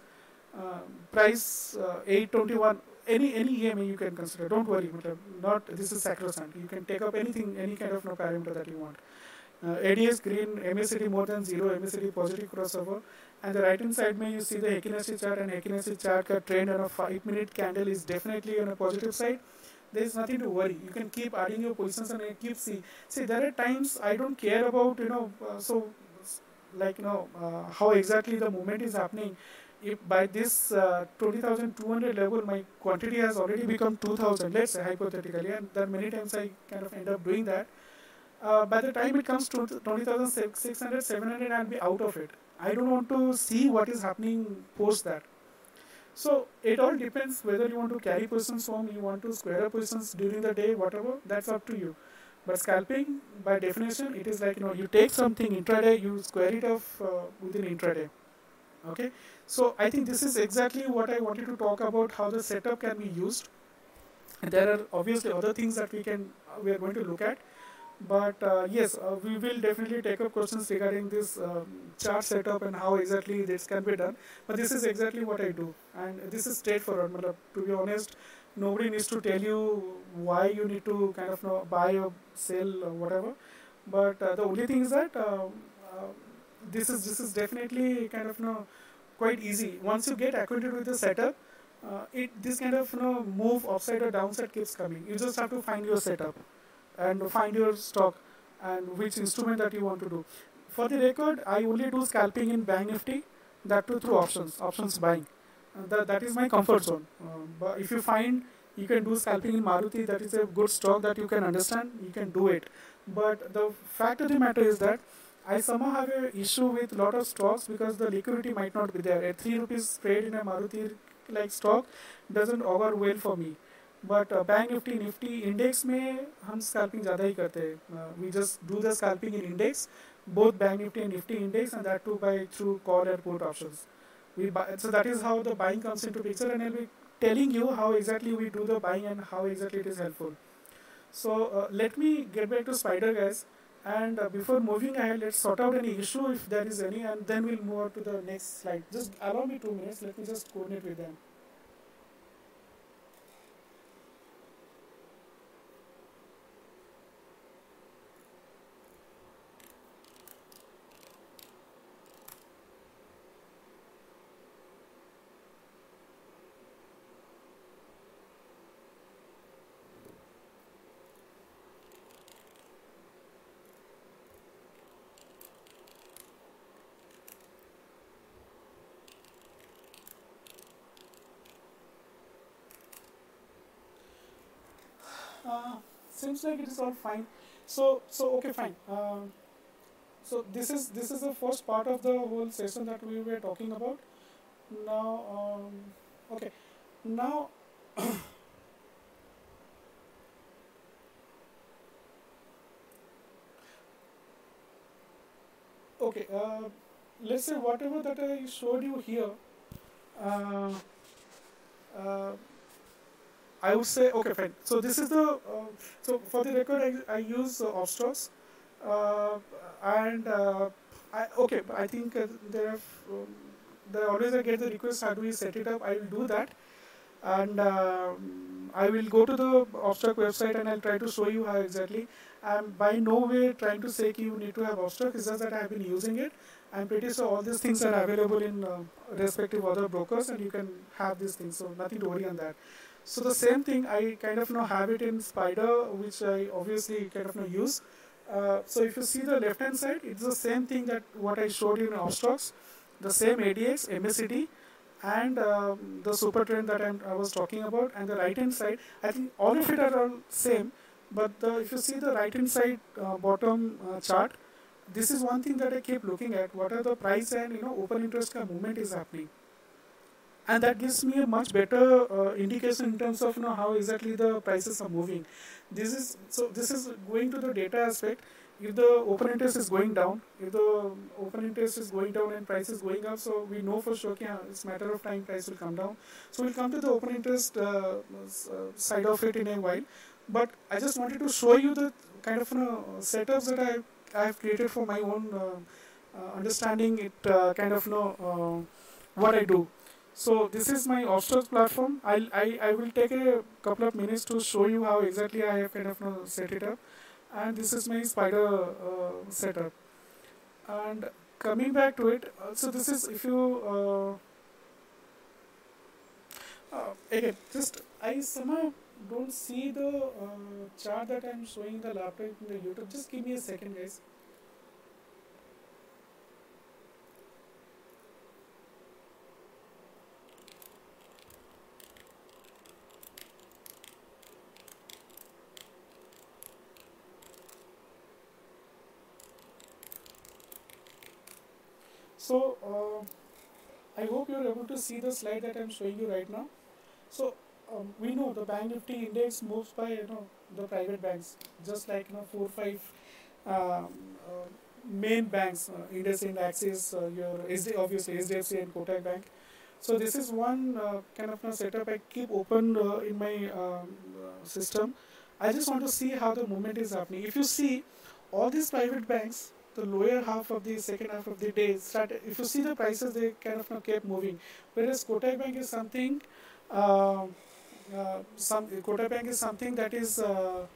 uh, price uh, 821, any any EMA you can consider. Don't worry, not this is sacrosanct. You can take up anything, any kind of no parameter that you want. Uh, ADX green, MACD more than zero, MACD positive crossover, and the right hand side may you see the Heikin chart and Heikin chart ka trend on a five minute candle is definitely on a positive side. There is nothing to worry. You can keep adding your positions and keep see. See, there are times I don't care about you know. Uh, so like you know uh, how exactly the movement is happening if by this uh, 20,200 level my quantity has already become 2000 let's say hypothetically and then many times I kind of end up doing that. Uh, by the time it comes to 20,600 700 I'll be out of it. I don't want to see what is happening post that. So it all depends whether you want to carry positions home you want to square up positions during the day whatever that's up to you. But scalping, by definition, it is like you know you take something intraday, you square it off uh, within intraday. Okay, so I think this is exactly what I wanted to talk about how the setup can be used. There are obviously other things that we can uh, we are going to look at, but uh, yes, uh, we will definitely take up questions regarding this um, chart setup and how exactly this can be done. But this is exactly what I do, and this is straightforward. To be honest, nobody needs to tell you why you need to kind of know, buy or sell or whatever. But uh, the only thing is that uh, this is this is definitely kind of you know quite easy. Once you get acquainted with the setup, uh, it this kind of you know move upside or downside keeps coming. You just have to find your setup and find your stock and which instrument that you want to do. For the record, I only do scalping in Bank Nifty, that too through options, options buying that, that is my comfort zone. Um, but if you find you can do scalping in Maruti, that is a good stock that you can understand, you can do it. But the fact of the matter is that I somehow have an issue with a lot of stocks because the liquidity might not be there. A 3 rupees trade in a Maruti like stock doesn't augur well for me. But uh, Bank Nifty, Nifty index में हम scalping ज़्यादा ही करते हैं. we just do the scalping in index, both Bank Nifty and Nifty index, and that too by through call and put options we buy, so that is how the buying comes into picture and I'll be telling you how exactly we do the buying and how exactly it is helpful. So uh, let me get back to spider guys and uh, before moving ahead let's sort out any issue if there is any and then we'll move on to the next slide. Just allow me two minutes, let me just coordinate with them. uh, seems like it is all fine. So so okay fine. Um, so this is this is the first part of the whole session that we were talking about. Now um, okay now. okay uh, let's say whatever that I showed you here uh, uh, I would say okay fine. So this is the uh, so for the record I, I use uh, uh, and uh, I, okay I think there have um, always I get the request how do we set it up? I will do that. And um, I will go to the Upstox website and I'll try to show you how exactly. I'm by no way trying to say you need to have Upstox it's just that I've been using it. I'm pretty sure all these things are available in uh, respective other brokers and you can have these things so nothing to worry on that so the same thing I kind of know have it in Spider which I obviously kind of know use. Uh, so if you see the left hand side it's the same thing that what I showed you in Upstox the same ADX MACD and um, the super trend that I'm, i was talking about. And the right hand side I think all of it are all same. But the, if you see the right hand side uh, bottom uh, chart this is one thing that I keep looking at. What are the price and you know open interest movement is happening and that gives me a much better uh, indication in terms of you know how exactly the prices are moving this is so this is going to the data aspect if the open interest is going down, if the open interest is going down and price is going up, so we know for sure yeah, it's matter of time price will come down. So we'll come to the open interest uh, side of it in a while. But I just wanted to show you the kind of you know, setups that I I have created for my own uh, uh, understanding. It uh, kind of you know uh, what I do. So this is my Upstox platform. I'll, I I will take a couple of minutes to show you how exactly I have kind of you know, set it up. And this is my spider uh, setup. And coming back to it uh, so this is if you uh, uh, again just I somehow don't see the uh, chart that I'm showing the laptop in the YouTube. Just give me a second guys So uh, I hope you're able to see the slide that I'm showing you right now. So um, we know the Bank Nifty index moves by you know the private banks, just like you know four five um, uh, main banks, uh, IndusInd, Axis, uh, your SD, obviously HDFC and Kotak Bank. So this is one uh, kind of you know, setup I keep open uh, in my um, uh, system. I just want to see how the movement is happening. If you see all these private banks, the lower half of the second half of the day started. If you see the prices, they kind of kept moving. Whereas Kotak Bank is something, uh, uh, some Kotak Bank is something that is. Uh,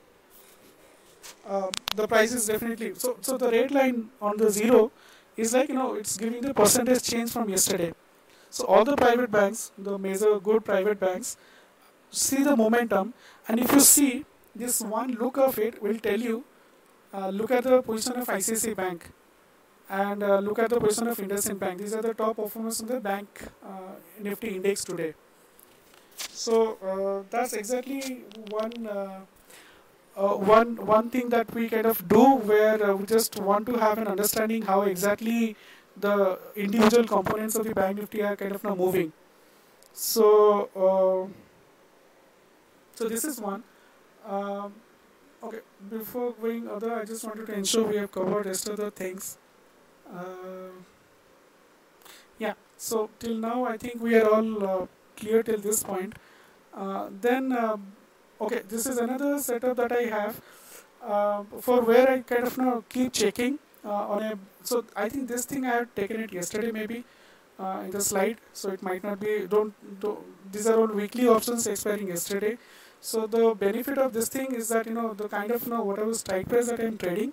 uh, the price is definitely so. So the rate line on the zero is like you know it's giving the percentage change from yesterday. So all the private banks, the major good private banks, see the momentum, and if you see this one look of it will tell you uh, look at the position of ICICI Bank and uh, look at the position of IndusInd Bank. These are the top performers in the bank uh, Nifty index today. So uh, that's exactly one uh, uh, one one thing that we kind of do where we just want to have an understanding how exactly the individual components of the bank Nifty are kind of now moving. So so this is one. Um, Okay, before going other, I just wanted to ensure we have covered rest of the things. Uh, yeah, so till now I think we are all uh, clear till this point. Uh, then, uh, okay, this is another setup that I have uh, for where I kind of know keep checking uh, on a. So I think this thing I have taken it yesterday maybe in the slide, so it might not be. Don't, don't these are all weekly options expiring yesterday. So the benefit of this thing is that you know the kind of you know whatever strike price that I'm trading,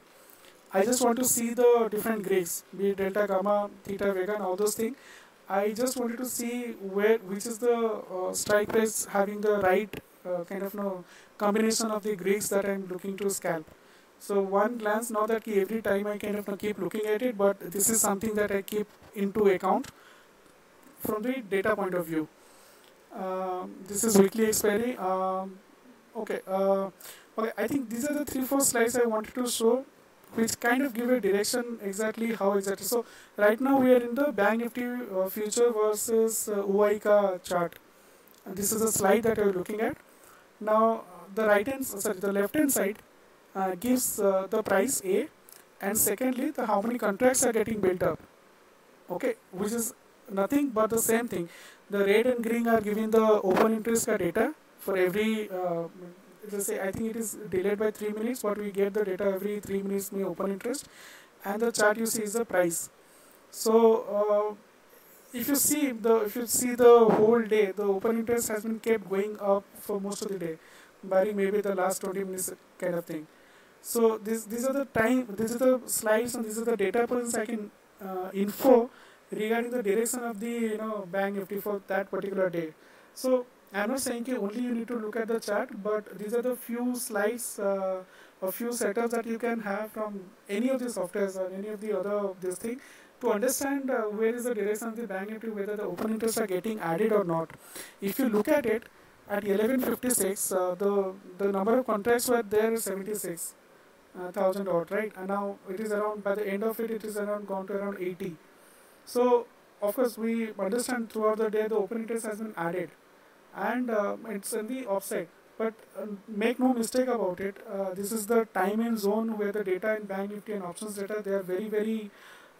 I just want to see the different grades, be it delta, gamma, theta, vega, and all those things. I just wanted to see where which is the uh, strike price having the right uh, kind of you know combination of the grades that I'm looking to scalp. So one glance, not that every time I kind of keep looking at it, but this is something that I keep into account from the data point of view. Um, this is weekly expiry. Um, okay, uh, okay. I think these are the three four slides I wanted to show, which kind of give a direction exactly how exactly. So right now we are in the Bank Nifty uh, future versus uh, UICA chart. And this is a slide that you're looking at. Now the right hand, sorry, the left hand side uh, gives uh, the price A, and secondly the how many contracts are getting built up. Okay, which is nothing but the same thing. The red and green are giving the open interest data for every. Uh, let's say I think it is delayed by three minutes, but we get the data every three minutes may open interest, and the chart you see is the price. So uh, if you see the if you see the whole day, the open interest has been kept going up for most of the day, barring maybe the last 20 minutes kind of thing. So this these are the time, these are the slides, and these are the data points I can uh, info regarding the direction of the you know bank nifty for that particular day. So i'm not saying that only you need to look at the chart but these are the few slides uh, or few setups that you can have from any of the softwares or any of the other of this thing to understand uh, where is the direction of the bank nifty whether the open interest are getting added or not. If you look at it at 1156 uh, the the number of contracts were there 76 uh, odd right? And now it is around by the end of it it is around gone to around 80 so of course we understand throughout the day the open interest has been added and uh, it's in the offset. But uh, make no mistake about it, uh, this is the time and zone where the data in Bank Nifty and options data they are very very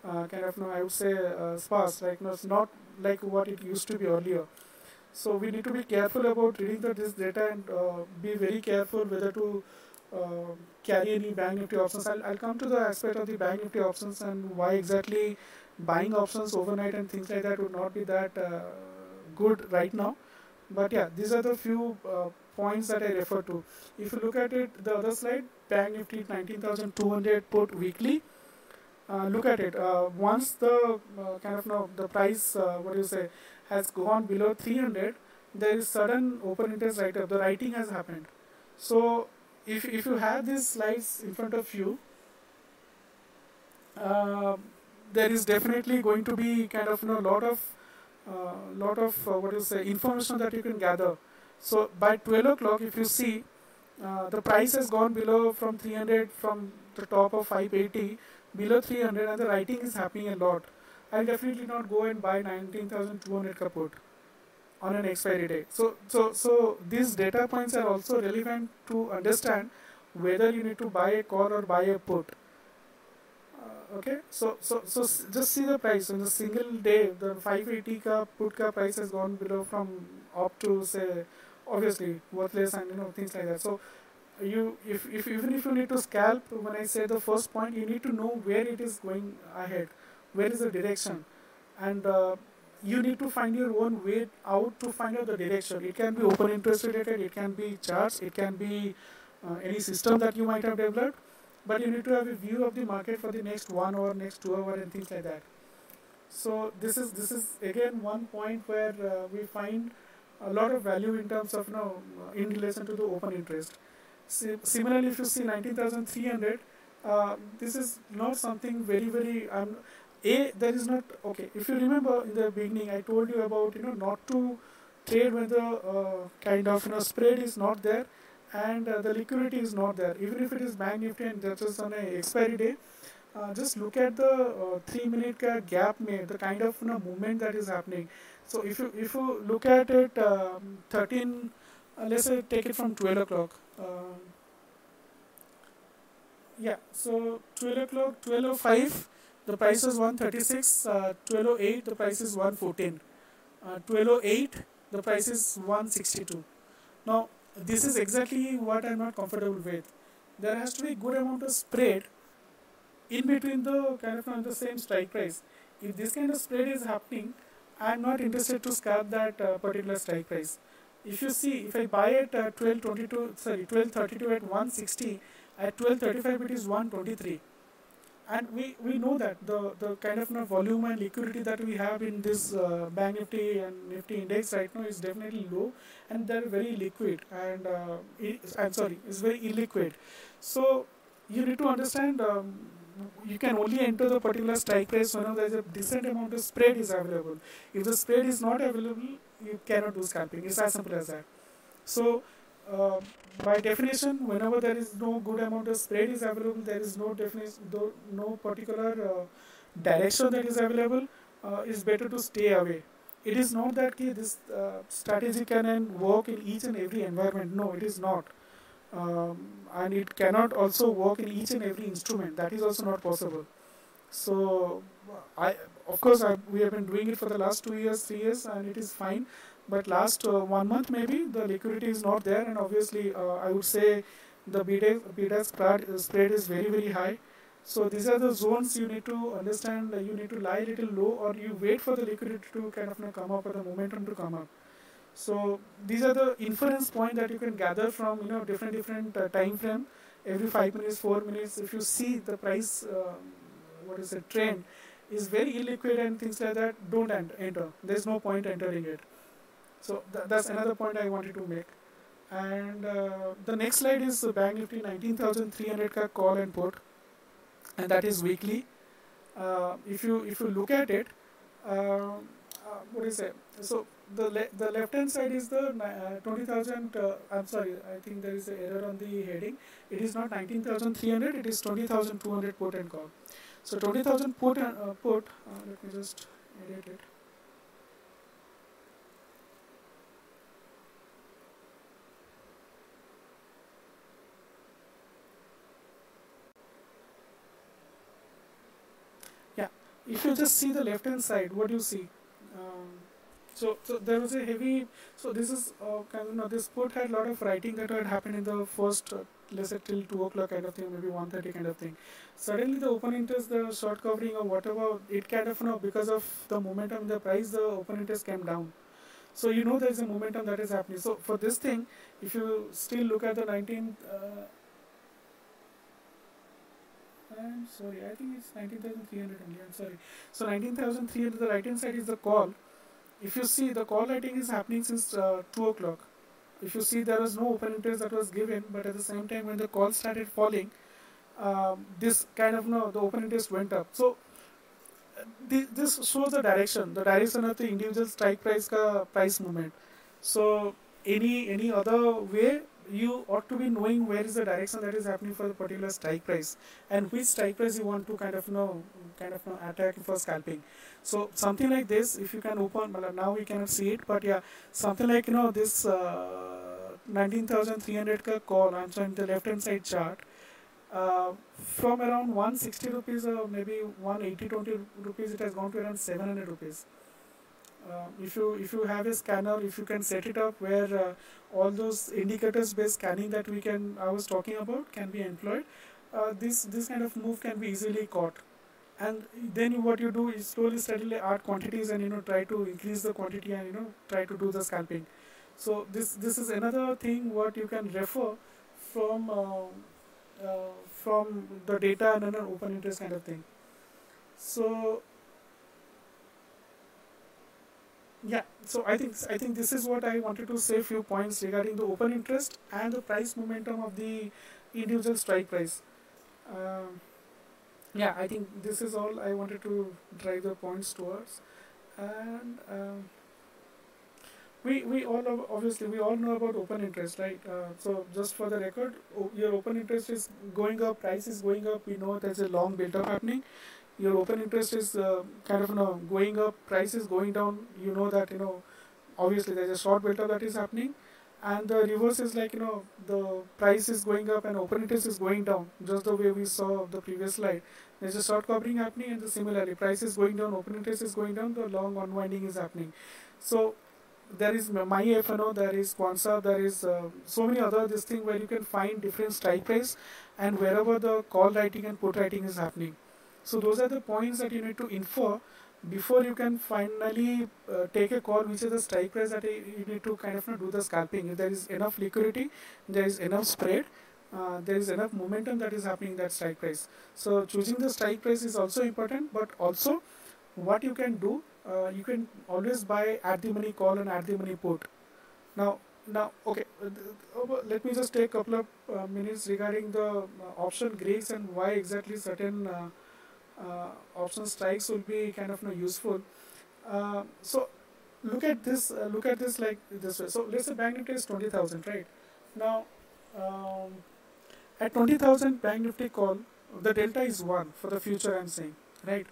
uh, kind of no I would say uh, sparse. Like no, it's not like what it used to be earlier. So we need to be careful about reading the, this data and uh, be very careful whether to carry any Bank Nifty options. I'll, I'll come to the aspect of the Bank Nifty options and why exactly buying options overnight and things like that would not be that uh, good right now. But yeah, these are the few uh, points that I refer to. If you look at it, the other slide, Bank Nifty 19,200 put weekly. Uh, look at it. Uh, once the uh, kind of no, the price, uh, what do you say, has gone below 300, there is sudden open interest write up. The writing has happened. So if if you have these slides in front of you, there is definitely going to be kind of you know lot of uh, lot of uh, you say information that you can gather. So by 12 o'clock, if you see uh, the price has gone below from 300 from the top of 580 below 300 and the writing is happening a lot. I'll definitely not go and buy 19,200 kaput on an expiry day. So, so, so these data points are also relevant to understand whether you need to buy a call or buy a put okay? So so so just see the price. In a single day the 580 ka put ka price has gone below from up to say obviously worthless and you know things like that. So you if, if even if you need to scalp when i say the first point you need to know where it is going ahead. Where is the direction? And uh, you need to find your own way out to find out the direction. It can be open interest related it can be charts it can be uh, any system that you might have developed but you need to have a view of the market for the next one hour, next two hour, and things like that. So this is this is again one point where uh, we find a lot of value in terms of you know in relation to the open interest. similarly, if you see 19,300, uh, this is not something very very. Um, a there is not okay. If you remember in the beginning, I told you about you know not to trade when the uh, kind of you know spread is not there and uh, the liquidity is not there. Even if it is bank nifty and that is on a expiry day uh, just look at the uh, three minute gap made the kind of you know, movement that is happening. So if you if you look at it um, 13 uh, let's say take it from 12 o'clock um, yeah so 12 o'clock 1205 the price is 136 1208 uh, the price is 114 1208 uh, the price is 162 now this is exactly what I'm not comfortable with. There has to be good amount of spread in between the kind of on the same strike price. If this kind of spread is happening, I'm not interested to scalp that uh, particular strike price. If you see, if I buy at 1222, sorry, 1232 at 160, at 1235 it is 123 and we, we know that the, the kind of you know, volume and liquidity that we have in this uh, bank nifty and nifty index right now is definitely low and they're very liquid and uh, i'm sorry it's very illiquid. So you need to understand um, you can only enter the particular strike price when there's a decent amount of spread is available. If the spread is not available you cannot do scalping. It's as simple as that. So uh, by definition, whenever there is no good amount of spread is available, there is no definition, no particular uh, direction that is available, uh, is better to stay away. It is not that this uh, strategy can work in each and every environment. No, it is not. Um, and it cannot also work in each and every instrument. That is also not possible. So, I of course I, we have been doing it for the last two years, three years, and it is fine but last uh, one month maybe the liquidity is not there and obviously uh, I would say the beta spread, uh, spread is very very high. So these are the zones you need to understand you need to lie a little low or you wait for the liquidity to kind of come up or the momentum to come up. So these are the inference point that you can gather from you know different different uh, time frame. Every 5 minutes 4 minutes if you see the price uh, what is it trend is very illiquid and things like that don't enter there's no point entering it so th that's another point I wanted to make. And uh, the next slide is the Bank Nifty 19,300 ka call and put, and that is weekly. Uh, if you if you look at it, uh, uh what is it? So the le the left hand side is the uh, 20,000. Uh, I'm sorry, I think there is an error on the heading. It is not 19,300. It is 20,200 put and call. So 20,000 put and put. let me just edit it. If you just see the left hand side, what do you see? Um, so, so there was a heavy. So this is uh, kind of know, this put had a lot of writing that had happened in the first, uh, let's say till two o'clock kind of thing, maybe one thirty kind of thing. Suddenly the open interest, the short covering or whatever, it kind of you know because of the momentum in the price, the open interest came down. So you know there is a momentum that is happening. So for this thing, if you still look at the 19. Uh, I'm sorry, I think it's 19,300 only. I'm sorry. So 19,300, the right hand side is the call. If you see, the call writing is happening since uh, 2 o'clock. If you see, there was no open interest that was given, but at the same time, when the call started falling, um, this kind of you no, the open interest went up. So th this shows the direction, the direction of the individual strike price ka price movement. So any any other way you ought to be knowing where is the direction that is happening for the particular strike price and which strike price you want to kind of know kind of know attack for scalping. So something like this if you can open now we cannot see it but yeah something like you know this uh, 19300 ka call i'm showing the left hand side chart uh, from around 160 rupees or maybe 180 20 rupees it has gone to around 700 rupees uh, if you if you have a scanner if you can set it up where uh, all those indicators based scanning that we can I was talking about can be employed uh, this this kind of move can be easily caught. And then what you do is slowly steadily add quantities and you know try to increase the quantity and you know try to do the scalping so this this is another thing what you can refer from uh, uh, from the data and an open interest kind of thing. So yeah so i think i think this is what i wanted to say few points regarding the open interest and the price momentum of the individual strike price. Um, yeah i think this is all i wanted to drive the points towards. And um, we we all obviously we all know about open interest right? Uh, so just for the record your open interest is going up price is going up. We know there's a long build up happening your open interest is uh, kind of you know going up price is going down you know that you know obviously there's a short beta that is happening and the reverse is like you know the price is going up and open interest is going down just the way we saw the previous slide there's a short covering happening and the similarly price is going down open interest is going down the long unwinding is happening so there is my FNO, there is Quantsapp, there is uh, so many other this thing where you can find different strike price and wherever the call writing and put writing is happening. So those are the points that you need to infer before you can finally uh, take a call which is the strike price that you need to kind of do the scalping. If there is enough liquidity, there is enough spread, uh, there is enough momentum that is happening in that strike price. So choosing the strike price is also important, but also what you can do, uh, you can always buy at the money call and at the money put. Now, now okay, uh, uh, let me just take a couple of uh, minutes regarding the option Greeks and why exactly certain uh, option strikes will be kind of you know, useful. Uh, so look at this. Uh, look at this like this way. So let's say bank nifty is twenty thousand, right? Now, um, at 20,000 bank nifty call, the delta is 1 for the future I'm saying, right?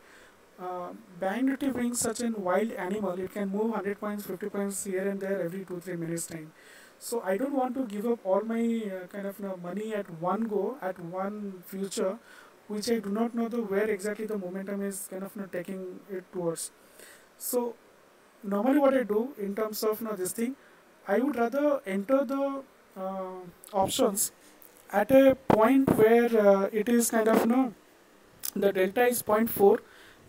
Uh, bank nifty being such a wild animal, it can move 100 points, 50 points here and there every 2-3 minutes time. So I don't want to give up all my uh, kind of you know, money at one go, at one future, which I do not know the where exactly the momentum is kind of you know, taking it towards. So normally what I do in terms of you know, this thing, I would rather enter the uh, options at a point where uh, it is kind of you know the delta is 0.4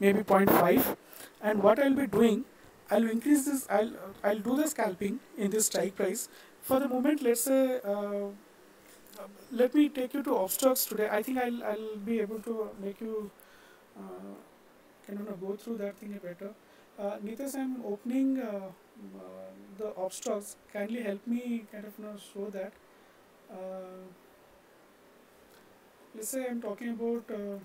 maybe 0.5 and what I'll be doing I'll increase this I'll I'll do the scalping in this strike price for the moment let's say uh, let me take you to Upstox today. I think I'll, I'll be able to make you uh, kind of go through that thing better. Uh, Nitesh I'm opening uh, uh, the Upstox kindly help me kind of you know, show that. Uh, let's say I'm talking about uh,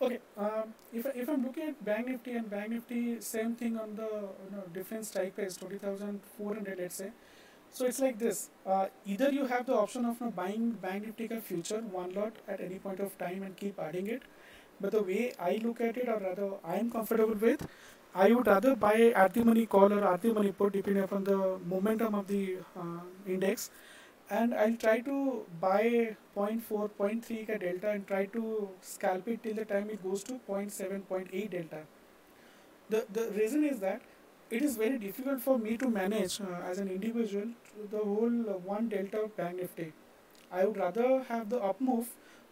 Okay, um, I'm looking at Bank Nifty and Bank Nifty, same thing on the you know, different strike price, 20,400 let's say. So it's like this, uh, either you have the option of you know, buying Bank Nifty future one lot at any point of time and keep adding it. But the way I look at it or rather I am comfortable with, I would rather buy at the money call or at the money put depending upon the momentum of the uh, index and I'll try to buy 0.4, 0.3 ka delta and try to scalp it till the time it goes to 0.7, 0.8 delta. The, the reason is that it is very difficult for me to manage uh, as an individual the whole uh, one delta bank nifty. I would rather have the up move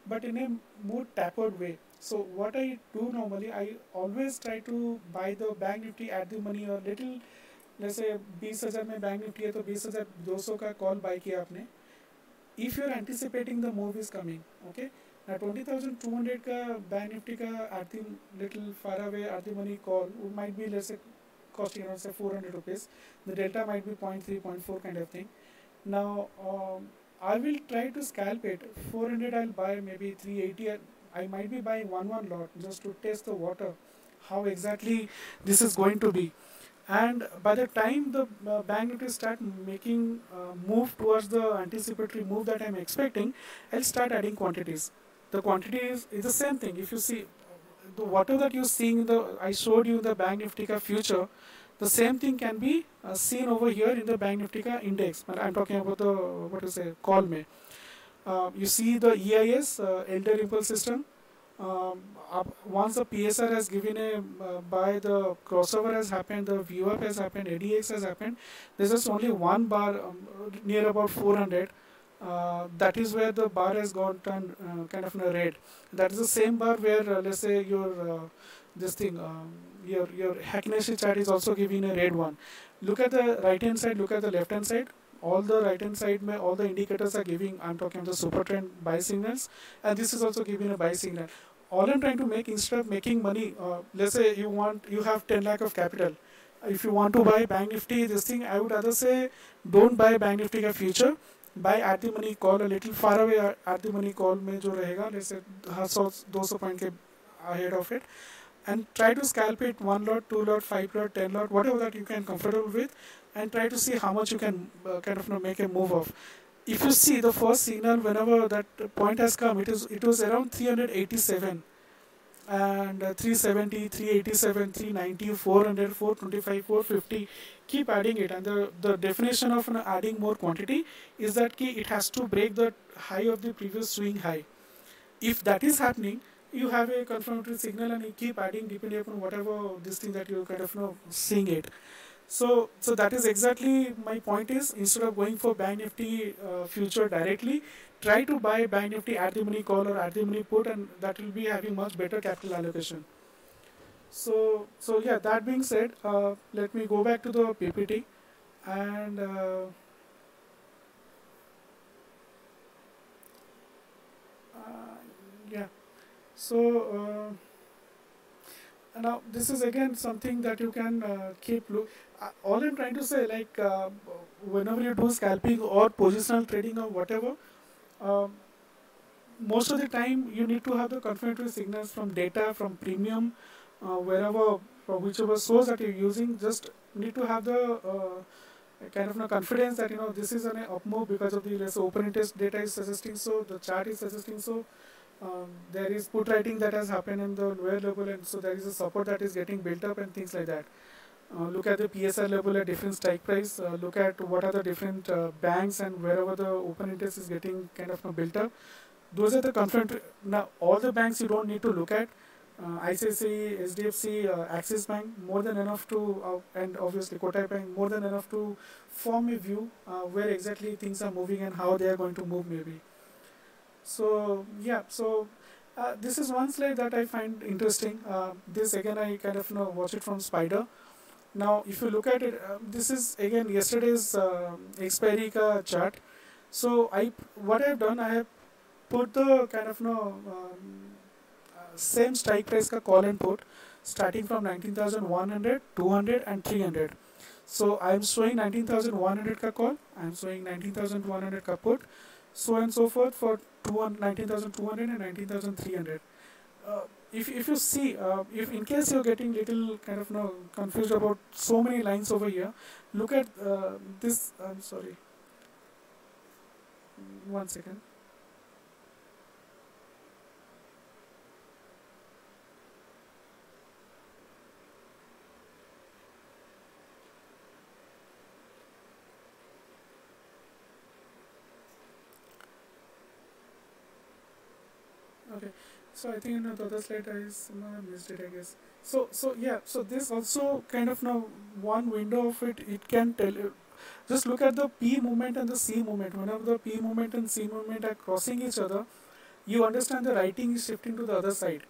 but in a more tapered way. So what I do normally, I always try to buy the bank nifty at the money a little जैसे बीस हज़ार में bank Nifty है तो बीस हज़ार दो सौ का कॉल बाय किया आपने। If you are anticipating the move is coming okay ना ट्वेंटी थाउज़ेंड टू हंड्रेड का बैंक निफ्टी का आर्थिंग लिटिल फार अवे आर्थिंग मनी कॉल वो might be late say four hundred rupees the delta might be point three point four kind of thing now I will try to scalp it four hundred I buy maybe three eighty I might be buy one one lot just to test the water how exactly this is going to be and by the time the uh, bank nifty start making uh, move towards the anticipatory move that I'm expecting, I'll start adding quantities. The quantity is, is the same thing. If you see the water that you're seeing, the I showed you the bank nifty future, the same thing can be uh, seen over here in the bank nifty index. I'm talking about the what to say call me. Uh, you see the EIS, uh, Elder Impulse System um, once the PSR has given a uh, by the crossover has happened, the VWAP has happened, ADX has happened. There's just only one bar um, near about 400. Uh, that is where the bar has gotten uh, kind of a red. That is the same bar where uh, let's say your uh, this thing um, your your Heikin chart is also giving a red one. Look at the right hand side. Look at the left hand side all the right hand side may all the indicators are giving i'm talking the super trend buy signals and this is also giving a buy signal all I'm trying to make instead of making money, uh, let's say you want you have 10 lakh of capital. If you want to buy Bank Nifty, this thing I would rather say don't buy Bank Nifty का future. Buy at the money call a little far away at the money call में जो रहेगा let's say सौ दो सौ point के ahead of it and try to scalp it one lot, two lot, five lot, ten lot, whatever that you can comfortable with, and try to see how much you can uh, kind of you know, make a move of if you see the first signal whenever that point has come it is it was around 387 and uh, 370 387 390 400 425 450 keep adding it. And the, the definition of adding more quantity is that key it has to break the high of the previous swing high. If that is happening you have a confirmatory signal and you keep adding depending upon whatever this thing that you kind of know seeing it so, so that is exactly my point is instead of going for Bank Nifty uh, future directly, try to buy Bank Nifty at the money call or at the money put and that will be having much better capital allocation. So, so yeah, that being said, uh, let me go back to the PPT and uh, uh, so uh, now this is again something that you can uh, keep look uh, all i'm trying to say like uh, whenever you do scalping or positional trading or whatever um, most of the time you need to have the confirmatory signals from data from premium uh, wherever from whichever source that you're using just need to have the uh, kind of no confidence that you know this is an up move because of the open interest data is suggesting so the chart is suggesting so um, there is put writing that has happened in the lower level and so there is a support that is getting built up and things like that. Uh, look at the PCR level at different strike price. Uh, look at what are the different uh, banks and wherever the open interest is getting kind of built up. Those are the confront now all the banks you don't need to look at. Uh, ICICI, HDFC, uh, Axis Bank more than enough to uh, and obviously Kotak Bank more than enough to form a view uh, where exactly things are moving and how they are going to move maybe so yeah so uh, this is one slide that I find interesting. Uh, this again I kind of you know watch it from spider. Now if you look at it this is again yesterday's uh, expiry chart. So I what I have done I have put the kind of you know um, same strike price ka call and put starting from 19100 200 and 300 so i am showing 19100 ka call i am showing 19100 ka put so and so forth for 19200 and 19300 uh, if, if you see uh, if in case you're getting little kind of you know, confused about so many lines over here look at uh, this i'm sorry. One second okay so i think know the other slide i missed it i guess. So so yeah so this also kind of now one window of it it can tell you. Just look at the p movement and the c movement whenever the p movement and c movement are crossing each other you understand the writing is shifting to the other side.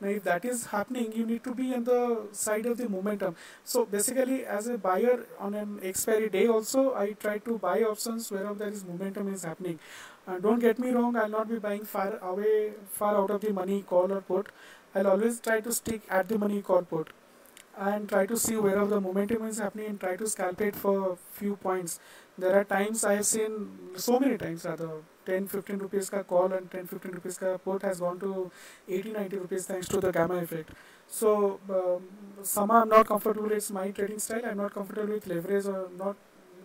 Now if that is happening you need to be on the side of the momentum. So basically as a buyer on an expiry day also i try to buy options wherever there is momentum is happening uh, don't get me wrong, I'll not be buying far away, far out of the money call or put. I'll always try to stick at the money call put and try to see wherever the momentum is happening and try to scalp it for few points. There are times I have seen so many times rather 10 15 rupees ka call and 10 15 rupees ka put has gone to 80 90 rupees thanks to the gamma effect. So um, some I'm not comfortable. It's my trading style. I'm not comfortable with leverage or not.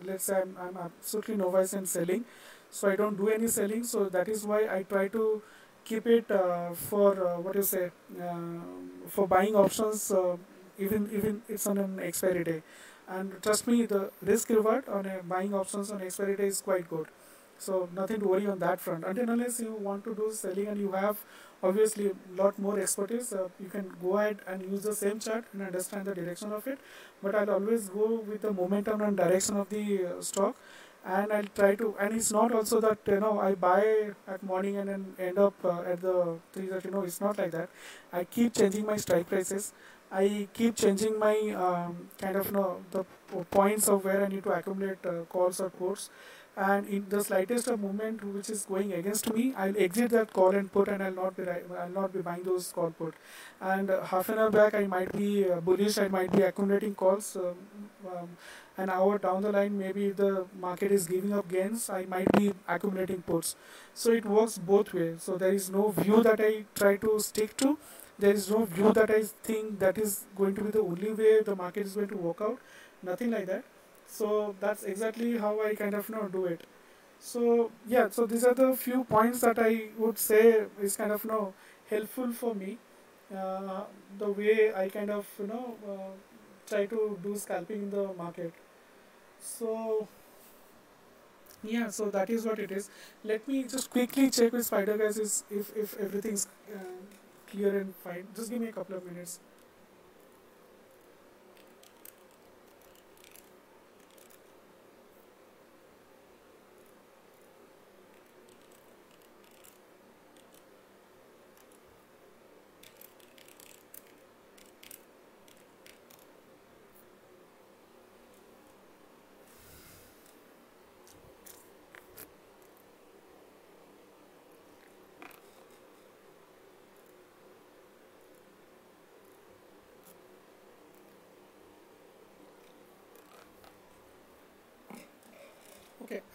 Let's say I'm, I'm absolutely novice in selling so I don't do any selling. So that is why I try to keep it uh, for uh, what you say uh, for buying options uh, even even it's on an expiry day. And trust me the risk reward on a buying options on expiry day is quite good. So nothing to worry on that front. Until unless you want to do selling and you have obviously a lot more expertise uh, you can go ahead and use the same chart and understand the direction of it. But i'll always go with the momentum and direction of the uh, stock and I'll try to and it's not also that you know I buy at morning and then end up uh, at the three that you know it's not like that. I keep changing my strike prices. I keep changing my um, kind of you know the points of where I need to accumulate uh, calls or puts and in the slightest of movement which is going against me I'll exit that call and put and I'll not be I'll not be buying those call put. And uh, half an hour back I might be uh, bullish I might be accumulating calls um, um, an hour down the line maybe the market is giving up gains I might be accumulating puts. So it works both ways so there is no view that I try to stick to. There is no view that I think that is going to be the only way the market is going to work out. Nothing like that. So that's exactly how I kind of you know do it. So yeah so these are the few points that I would say is kind of you know helpful for me. Uh, the way I kind of you know uh, try to do scalping in the market so yeah so that is what it is. Let me just quickly check with spider guys if, if everything's uh, clear and fine. Just give me a couple of minutes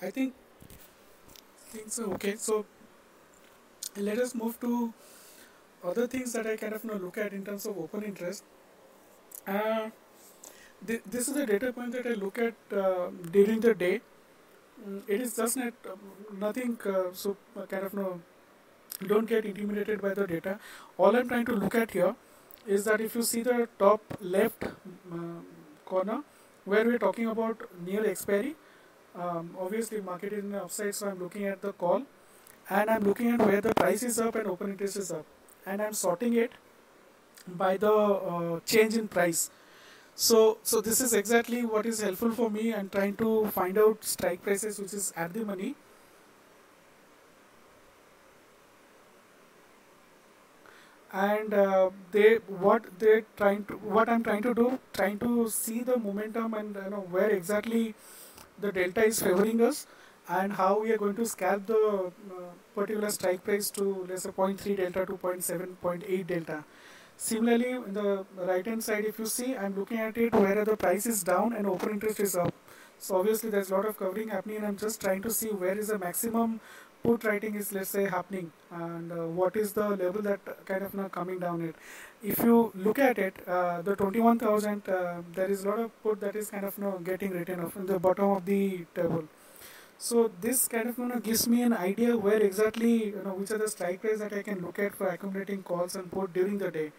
I think things are okay? So let us move to other things that I kind of know, look at in terms of open interest. Uh, th this is a data point that I look at uh, during the day. Mm, it is just not uh, nothing uh, so uh, kind of no don't get intimidated by the data. All I'm trying to look at here is that if you see the top left um, corner where we're talking about near expiry um, obviously market is in the upside so I'm looking at the call. And I'm looking at where the price is up and open interest is up. And I'm sorting it by the uh, change in price. So so this is exactly what is helpful for me. I'm trying to find out strike prices which is at the money. And uh, they what they trying to what I'm trying to do trying to see the momentum and you know where exactly the delta is favoring us and how we are going to scalp the uh, particular strike price to let's say 0.3 delta to 0.7 0.8 delta. Similarly in the right hand side if you see I'm looking at it where the price is down and open interest is up. So obviously there's a lot of covering happening and I'm just trying to see where is the maximum put writing is let's say happening and uh, what is the level that kind of now coming down it? If you look at it uh, the 21000 uh, there is a lot of put that is kind of know, getting written off in the bottom of the table. So this kind of you know, gives me an idea where exactly you know which are the strike price that I can look at for accumulating calls and put during the day.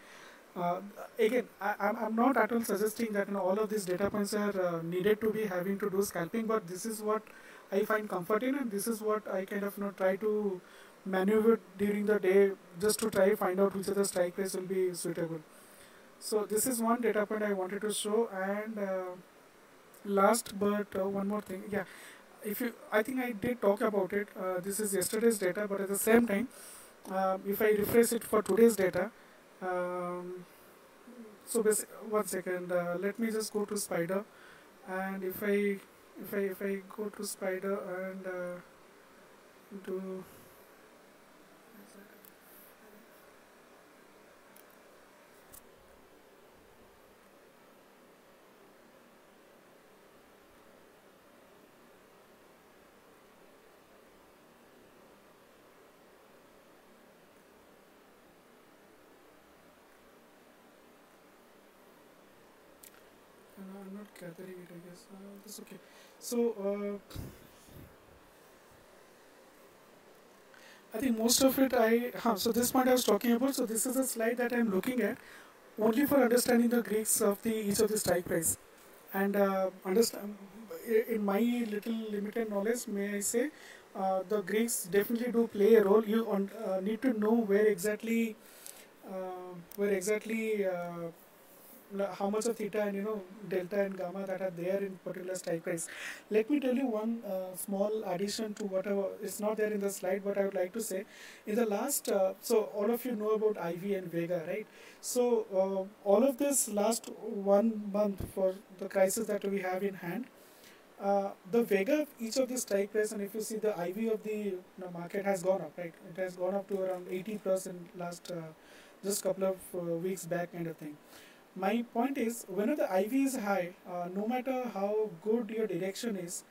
Uh, again, I, I'm not at all suggesting that you know, all of these data points are uh, needed to be having to do scalping, but this is what I find comfort in and this is what I kind of you know, try to maneuver during the day just to try find out which of the strike price will be suitable. So this is one data point I wanted to show and uh, last but uh, one more thing yeah if you I think I did talk about it uh, this is yesterday's data but at the same time uh, if I refresh it for today's data um, so one second uh, let me just go to spider and if I if I if I go to spider and uh, do I'm not guess. Uh, that's okay. So, uh, I think most of it I, huh, so this point I was talking about, so this is a slide that I'm looking at only for understanding the Greeks of the each of the strike price. And uh, understand, in my little limited knowledge, may I say, uh, the Greeks definitely do play a role. You on, uh, need to know where exactly, uh, where exactly uh, how much of theta and you know delta and gamma that are there in particular strike price. Let me tell you one uh, small addition to whatever is not there in the slide, but I would like to say in the last. Uh, so all of you know about IV and Vega, right? So uh, all of this last one month for the crisis that we have in hand. Uh, the Vega of each of the strike price and if you see the IV of the you know, market has gone up, right? It has gone up to around 80 plus in last uh, just couple of uh, weeks back kind of thing my point is whenever the IV is high, uh, no matter how good your direction is,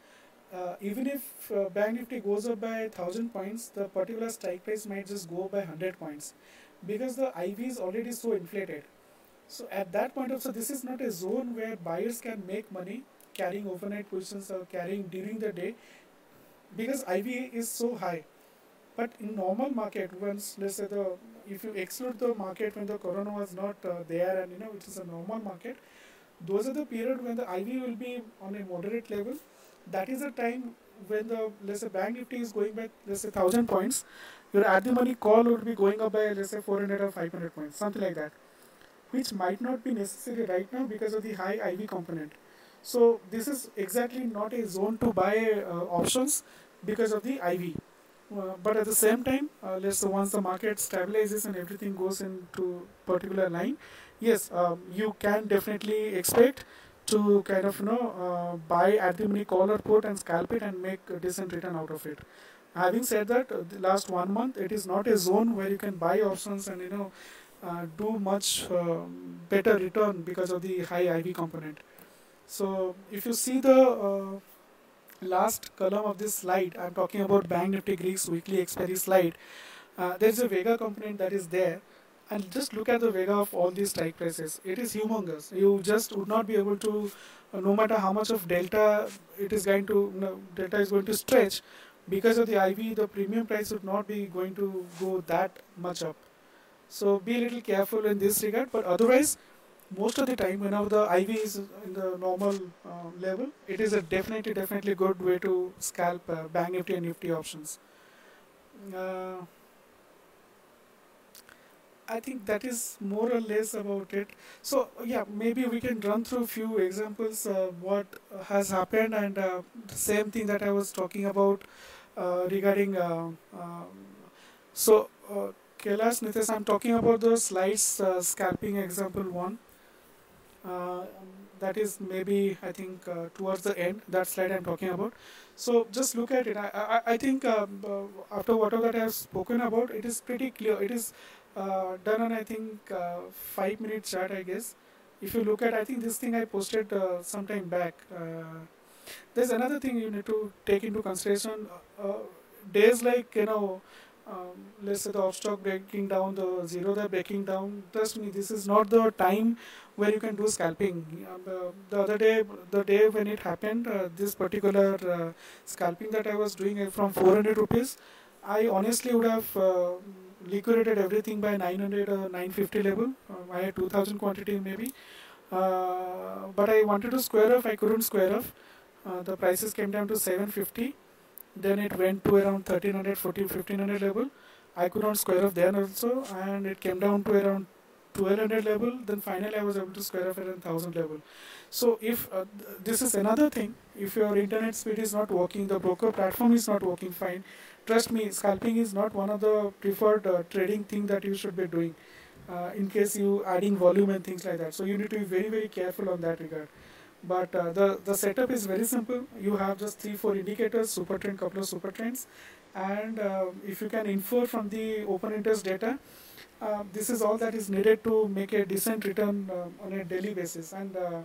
uh, even if uh, Bank Nifty goes up by 1000 points, the particular strike price might just go up by 100 points because the IV is already so inflated. So at that point of so this is not a zone where buyers can make money carrying overnight positions or carrying during the day because IV is so high. But in normal market, once let's say the if you exclude the market when the corona was not uh, there and you know which is a normal market, those are the period when the IV will be on a moderate level. That is the time when the let's say bank nifty is going by let's say thousand points, your at the money call would be going up by let's say 400 or 500 points, something like that, which might not be necessary right now because of the high IV component. So this is exactly not a zone to buy uh, options because of the IV. Uh, but at the same time, uh, let's say once the market stabilizes and everything goes into particular line, yes, um, you can definitely expect to kind of you know uh, buy at the money call or put and scalp it and make a decent return out of it. Having said that, uh, the last one month it is not a zone where you can buy options and you know uh, do much um, better return because of the high IV component. So if you see the last column of this slide, I'm talking about Bank Nifty Greeks weekly expiry slide. Uh, there's a Vega component that is there, and just look at the Vega of all these strike prices. It is humongous. You just would not be able to, uh, no matter how much of delta it is going to, delta is going to stretch, because of the IV, the premium price would not be going to go that much up. So be a little careful in this regard, but otherwise, most of the time whenever the IV is in the normal uh, level, it is a definitely, definitely good way to scalp uh, Bank Nifty and Nifty options. Uh, I think that is more or less about it. So yeah, maybe we can run through a few examples uh, what has happened and uh, the same thing that I was talking about uh, regarding. Uh, um, so uh, Kailash Nitesh, I'm talking about the slides uh, scalping example one. Uh, that is maybe I think uh, towards the end that slide I'm talking about. So just look at it. I I, I think um, uh, after whatever that I have spoken about, it is pretty clear. It is uh, done on I think uh, five minute chat I guess. If you look at, I think this thing I posted uh, some time back. There's another thing you need to take into consideration. Days like you know, um, let's say the Upstox breaking down, the Zerodha breaking down. Trust me, this is not the time where you can do scalping. The other day, the day when it happened, uh, this particular uh, scalping that I was doing uh, from 400 rupees, I honestly would have uh, liquidated everything by 900 or 950 level. Um, I had 2000 quantity maybe. Uh, but I wanted to square off, I couldn't square off. The prices came down to 750. Then it went to around 1300, 14, 1500 level. I could not square off there also, and it came down to around 1200 level. Then finally, I was able to square off at 1000 level. So if uh, th- this is another thing, if your internet speed is not working, the broker platform is not working fine. Trust me, scalping is not one of the preferred uh, trading thing that you should be doing. Uh, in case you adding volume and things like that, so you need to be very very careful on that regard but uh, the the setup is very simple. You have just three four indicators super trend couple of super trends. And uh, if you can infer from the open interest data uh, this is all that is needed to make a decent return uh, on a daily basis. And uh,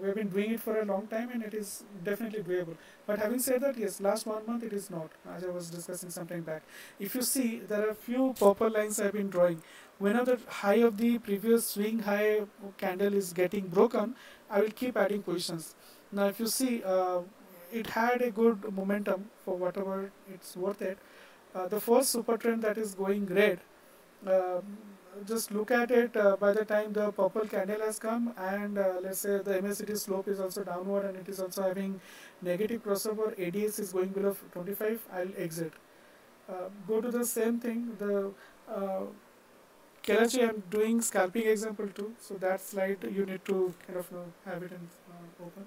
we have been doing it for a long time and it is definitely doable. But having said that yes last one month it is not as i was discussing some time back. If you see there are few purple lines i have been drawing. Whenever the high of the previous swing high candle is getting broken I will keep adding positions. Now if you see, uh, it had a good momentum for whatever it's worth it. Uh, the first super trend that is going red, uh, just look at it uh, by the time the purple candle has come and uh, let's say the MACD slope is also downward and it is also having negative crossover, ADX is going below 25, I'll exit. Uh, go to the same thing, the Kelachi, I'm doing scalping example two, so that slide you need to kind of uh, have it in uh, open.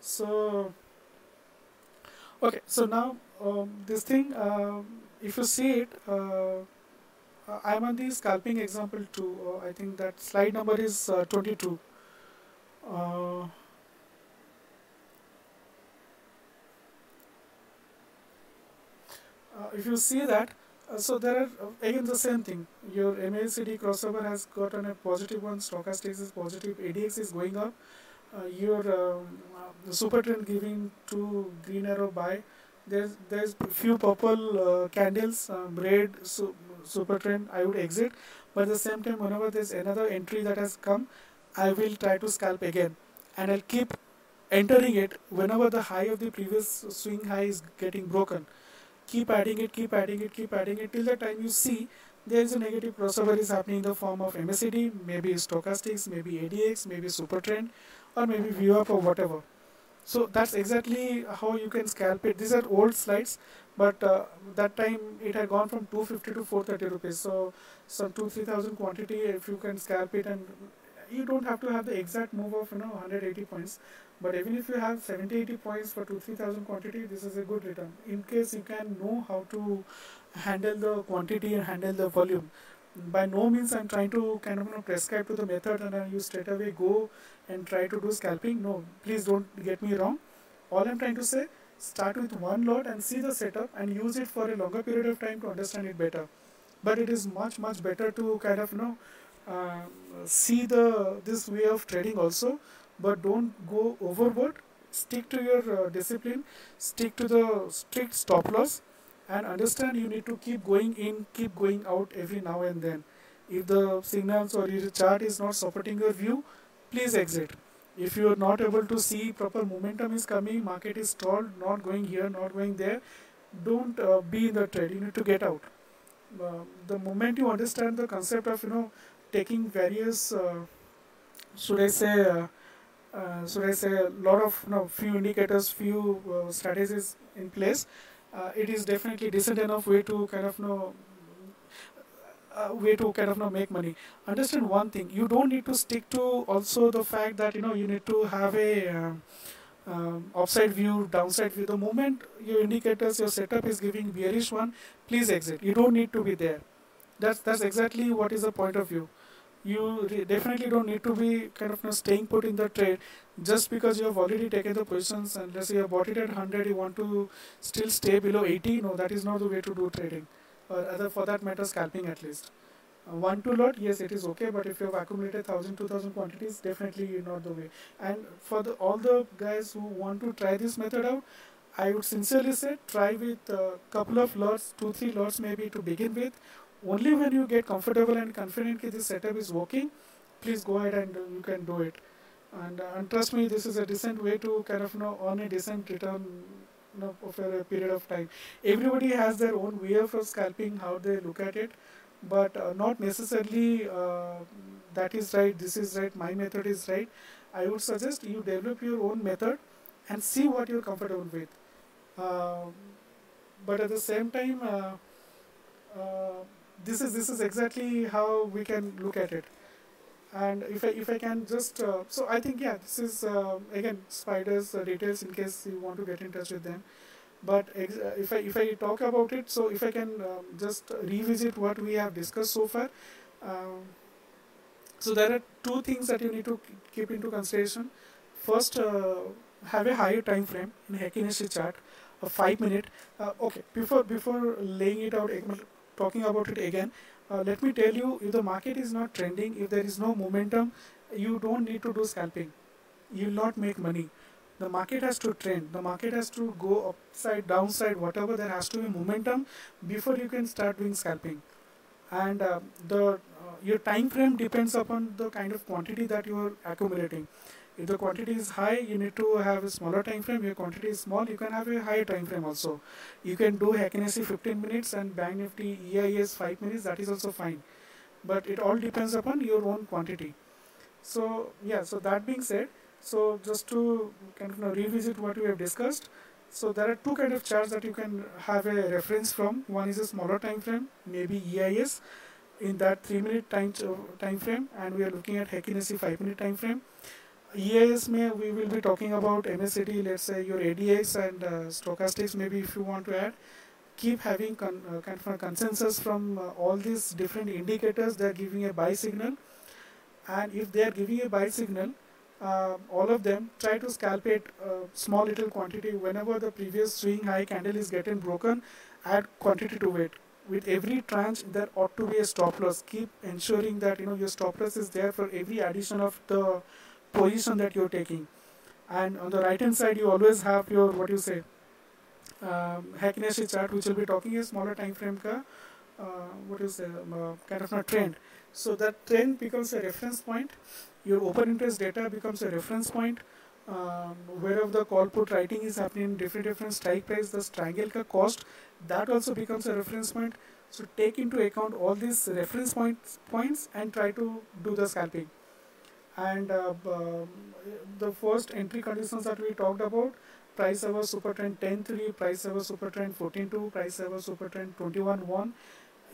So, okay, so now um, this thing, um, if you see it, uh, uh I'm on the scalping example two. Uh, I think that slide number is uh, 22. if you see that, uh, so there are again the same thing. Your MACD crossover has gotten a positive one. Stochastics is positive. ADX is going up. Uh, your um, uh, super trend giving two green arrow buy. There's there's few purple uh, candles, um, red su super trend. I would exit, but at the same time, whenever there's another entry that has come, I will try to scalp again, and I'll keep entering it whenever the high of the previous swing high is getting broken keep adding it, keep adding it, keep adding it till the time you see there is a negative crossover is happening in the form of MACD, maybe stochastics, maybe ADX, maybe super trend, or maybe VWAP or whatever. So that's exactly how you can scalp it. These are old slides, but uh, that time it had gone from 250 to 430 rupees. So some two three thousand quantity if you can scalp it, and you don't have to have the exact move of you know 180 points. But even if you have 70 80 points for 2 3000 quantity, this is a good return. In case you can know how to handle the quantity and handle the volume. By no means I'm trying to kind of you know, prescribe to the method and you straight away go and try to do scalping. No, please don't get me wrong. All I'm trying to say, start with one lot and see the setup and use it for a longer period of time to understand it better. But it is much much better to kind of you know uh, see the this way of trading also but don't go overboard stick to your uh, discipline, stick to the strict stop loss, and understand you need to keep going in, keep going out every now and then. If the signals or your chart is not supporting your view, please exit. If you are not able to see proper momentum is coming, market is stalled, not going here, not going there, don't uh, be in the trade. You need to get out. Uh, the moment you understand the concept of you know taking various, uh, should I say, uh, uh, should I say, a lot of you know, few indicators, few uh, strategies in place, it is definitely decent enough way to kind of you know uh, way to kind of you know, make money. Understand one thing: you don't need to stick to also the fact that you know you need to have a uh, um, upside view, downside view. The moment your indicators, your setup is giving bearish one, please exit. You don't need to be there. That's that's exactly what is the point of view. You definitely don't need to be kind of you know, staying put in the trade just because you have already taken the positions and let's say you have bought it at 100, you want to still stay below 80. No, that is not the way to do trading or other for that matter scalping at least. Uh, one to lot, yes, it is okay, but if you have accumulated thousand, two thousand quantities, definitely not the way. And for the all the guys who want to try this method out, I would sincerely say try with a couple of lots, two, three lots maybe to begin with. Only when you get comfortable and confident that this setup is working, please go ahead and you can do it. And, uh, and trust me, this is a decent way to kind of you know earn a decent return you know, a period of time. Everybody has their own way of scalping, how they look at it, but uh, not necessarily uh, that is right, this is right, my method is right. I would suggest you develop your own method and see what you're comfortable with. Uh, but at the same time, uh, uh, this is this is exactly how we can look at it. And if I, if I can just uh, so I think yeah this is uh, again spiders uh, details in case you want to get in touch with them. But uh, if I if I talk about it so if I can um, just revisit what we have discussed so far um, so there are two things that you need to keep into consideration. First uh, have a higher time frame in Heikin Ashi chart a 5 minute. Uh, okay before before laying it out talking about it again. Uh, let me tell you if the market is not trending if there is no momentum you don't need to do scalping. You will not make money. The market has to trend. The market has to go upside downside whatever there has to be momentum before you can start doing scalping. And uh, the uh, your time frame depends upon the kind of quantity that you are accumulating if the quantity is high, you need to have a smaller time frame. If your quantity is small, you can have a higher time frame also. You can do Ashi 15 minutes and Bank Nifty EIS 5 minutes. That is also fine. But it all depends upon your own quantity. So yeah. So that being said, so just to kind of revisit what we have discussed. So there are two kind of charts that you can have a reference from. One is a smaller time frame, maybe EIS in that 3 minute time, time frame and we are looking at Ashi 5 minute time frame EIS may we will be talking about MACD, let's say your ADX and uh, stochastics maybe if you want to add. Keep having con uh, kind of a consensus from uh, all these different indicators they are giving a buy signal and if they are giving a buy signal uh, all of them try to scalp it uh, small little quantity whenever the previous swing high candle is getting broken add quantity to it. With every tranche there ought to be a stop loss. Keep ensuring that you know your stop loss is there for every addition of the position that you're taking. And on the right hand side you always have your what you say um, Heikin chart which will be talking a smaller time frame ka uh, what is um, uh, kind of a trend. So that trend becomes a reference point. Your open interest data becomes a reference point. Um, wherever the call put writing is happening different different strike price the triangle ka cost that also becomes a reference point. So take into account all these reference points points and try to do the scalping and uh, the first entry conditions that we talked about price over super trend 10 3 price over super trend 14 2 price over super trend 21 1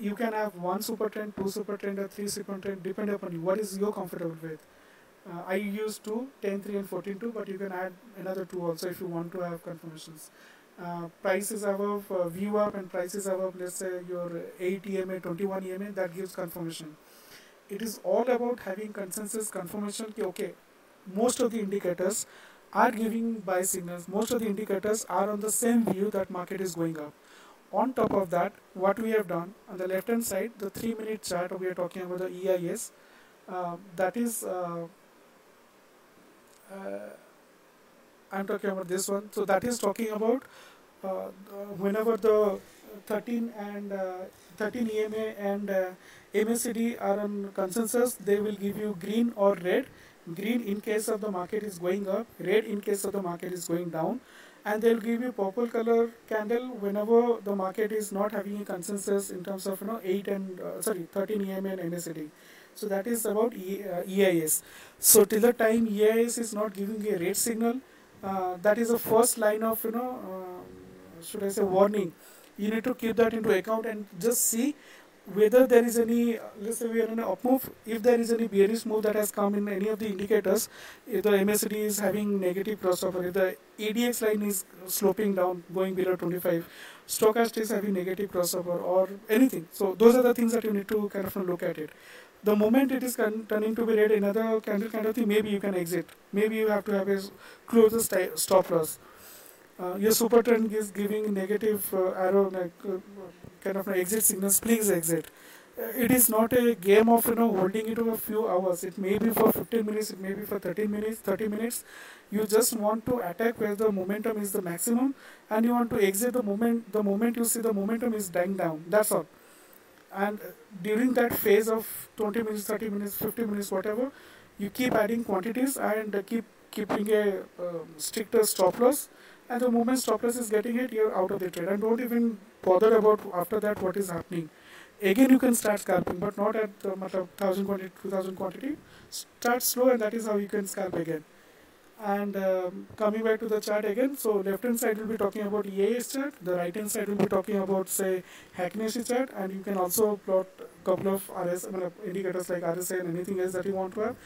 you can have one super trend two super trend or three super trend depending upon you. What is you're comfortable with? Uh, I use two 10 3 and 14 2 but you can add another two also if you want to have confirmations. Uh, prices above uh, VWAP and prices above let's say your 8 EMA 21 EMA that gives confirmation it is all about having consensus confirmation ki, okay most of the indicators are giving buy signals most of the indicators are on the same view that market is going up on top of that what we have done on the left hand side the 3 minute chart we are talking about the EIS uh, that is uh, uh, I'm talking about this one. So that is talking about uh, whenever the 13 and uh, 13 EMA and uh, MACD are on consensus, they will give you green or red. Green in case of the market is going up, red in case of the market is going down, and they'll give you purple color candle whenever the market is not having a consensus in terms of you know 8 and uh, sorry 13 EMA and MACD. So that is about e, uh, EIS. So till the time EIS is not giving a red signal, uh, that is the first line of you know uh, should I say warning. You need to keep that into account and just see whether there is any, let's say we are in an up move, if there is any bearish move that has come in any of the indicators, if the MACD is having negative crossover, if the ADX line is sloping down, going below 25, stochastic is having negative crossover or anything. So those are the things that you need to kind of look at it. The moment it is turning to be red, another candle kind of thing, maybe you can exit. Maybe you have to have a closer stop loss. Uh, your super trend is giving negative uh, arrow like uh, kind of exit signals, please exit. Uh, it is not a game of you know holding it over a few hours. It may be for 15 minutes, it may be for 13 minutes, 30 minutes. You just want to attack where the momentum is the maximum, and you want to exit the moment the moment you see the momentum is dying down. That's all. And uh, during that phase of 20 minutes, 30 minutes, 50 minutes, whatever, you keep adding quantities and uh, keep keeping a um, stricter stop loss and the moment stop loss is getting hit, you're out of the trade. And don't even bother about after that what is happening. Again, you can start scalping, but not at the 1000 quantity, 2000 quantity. Start slow, and that is how you can scalp again. And um, coming back to the chart again, so left hand side will be talking about EIS chart, the right hand side will be talking about say Heikin chart, and you can also plot a couple of RS indicators like RSI and anything else that you want to have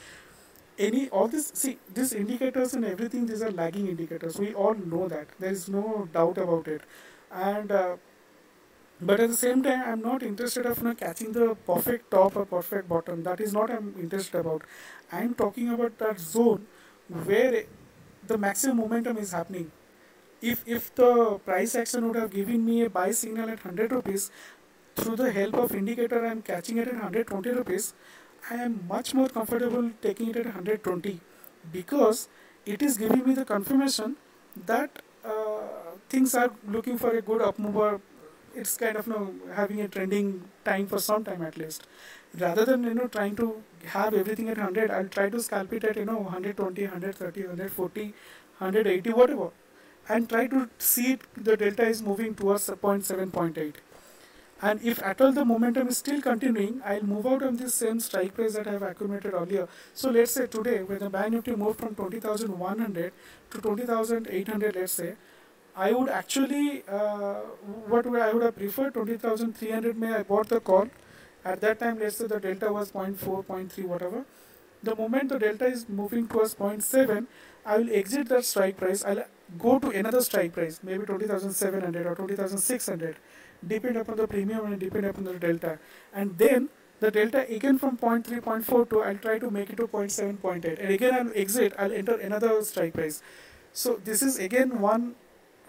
any all this see these indicators and everything these are lagging indicators we all know that there is no doubt about it and uh, but at the same time i'm not interested of you know, catching the perfect top or perfect bottom that is not i'm interested about i'm talking about that zone where the maximum momentum is happening if if the price action would have given me a buy signal at 100 rupees through the help of indicator i'm catching it at 120 rupees I am much more comfortable taking it at 120 because it is giving me the confirmation that uh, things are looking for a good up mover. It's kind of you know, having a trending time for some time at least. Rather than you know trying to have everything at 100, I'll try to scalp it at you know 120, 130, 140, 180, whatever, and try to see it, the delta is moving towards 0.7, 0.8 and if at all the momentum is still continuing, I'll move out of this same strike price that I have accumulated earlier. So let's say today when the Bank Nifty moved from 20,100 to 20,800 let's say, I would actually, uh, what I would have preferred 20,300 may I bought the call. At that time let's say the delta was 0.4, 0.3 whatever. The moment the delta is moving towards 0.7, I will exit that strike price. I'll go to another strike price, maybe 20,700 or 20,600 depend upon the premium and depend upon the delta. And then the delta again from 0.3, 0.4 to I'll try to make it to 0.7, 0.8. And again I'll exit, I'll enter another strike price. So this is again one,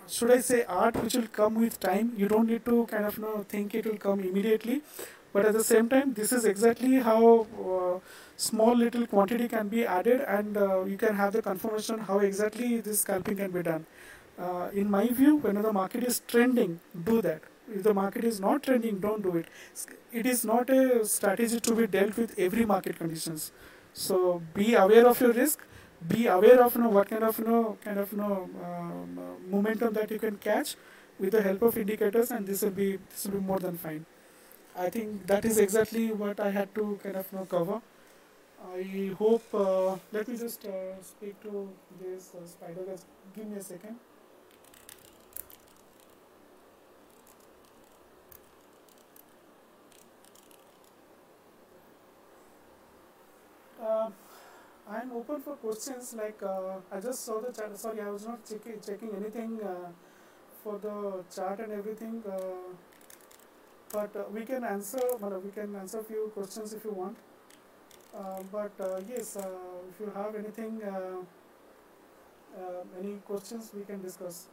should I say art which will come with time. You don't need to kind of you know, think it will come immediately. But at the same time, this is exactly how uh, small little quantity can be added and uh, you can have the confirmation how exactly this scalping can be done. Uh, in my view, when the market is trending, do that if the market is not trending, don't do it. It is not a strategy to be dealt with every market conditions. So be aware of your risk. Be aware of you know what kind of you know kind of you know um, uh, momentum that you can catch with the help of indicators, and this will be this will be more than fine. I think that is exactly what I had to kind of you know cover. I hope. Uh, let me just uh, speak to this uh, spider. Give me a second. Uh, I'm open for questions. Like uh, I just saw the chat. Sorry, I was not checking anything uh, for the chart and everything. Uh, but uh, we can answer. Well, we can answer few questions if you want. Uh, but yes, if you have anything, any questions, we can discuss.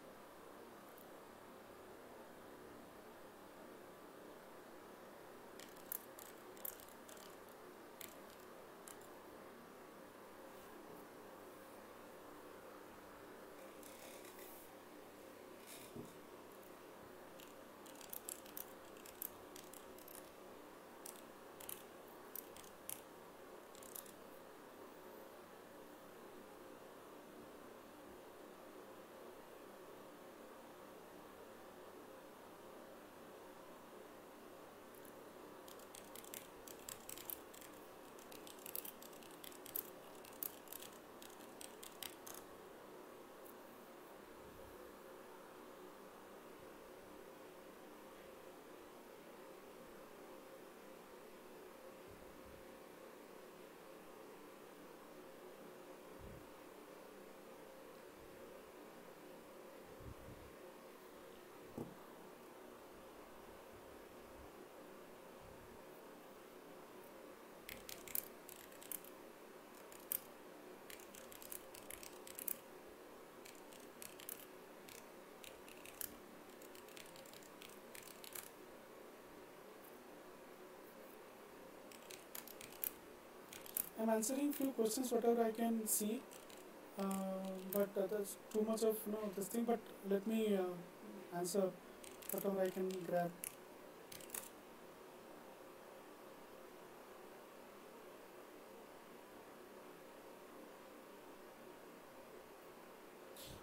I'm answering few questions whatever I can see, uh, but uh, there's too much of you know this thing. But let me uh, answer whatever I can grab.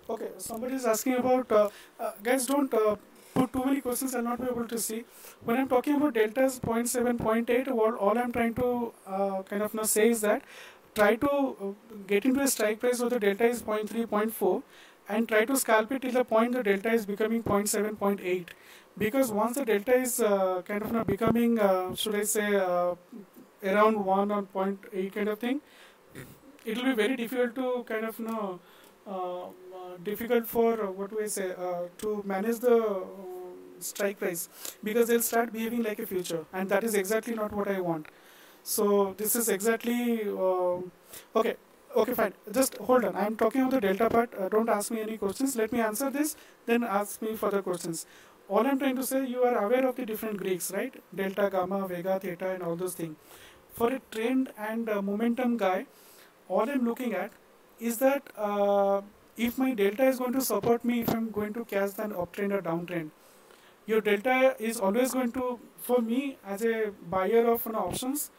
Okay, somebody is asking about uh, uh, guys. Don't put too many questions. I'll not be able to see. When I'm talking about deltas 0.7, 0.8, all, all I'm trying to uh, kind of now say is that try to uh, get into a strike price where the delta is 0.3, 0.4, and try to scalp it till the point the delta is becoming 0.7, 0.8. Because once the delta is uh, kind of now becoming, uh, should I say, uh, around 1 or 0.8 kind of thing, it will be very difficult to kind of you know difficult for uh, what do I say uh, to manage the strike price because they'll start behaving like a future and that is exactly not what I want. So this is exactly okay. Okay, fine. Just hold on. I'm talking about the delta part. Uh, don't ask me any questions. Let me answer this, then ask me further questions. All I'm trying to say, you are aware of the different Greeks, right? Delta, gamma, vega, theta, and all those things. For a trend and uh, momentum guy, all I'm looking at is that uh, if my delta is going to support me if I'm going to catch an uptrend or downtrend, your delta is always going to, for me as a buyer of an options,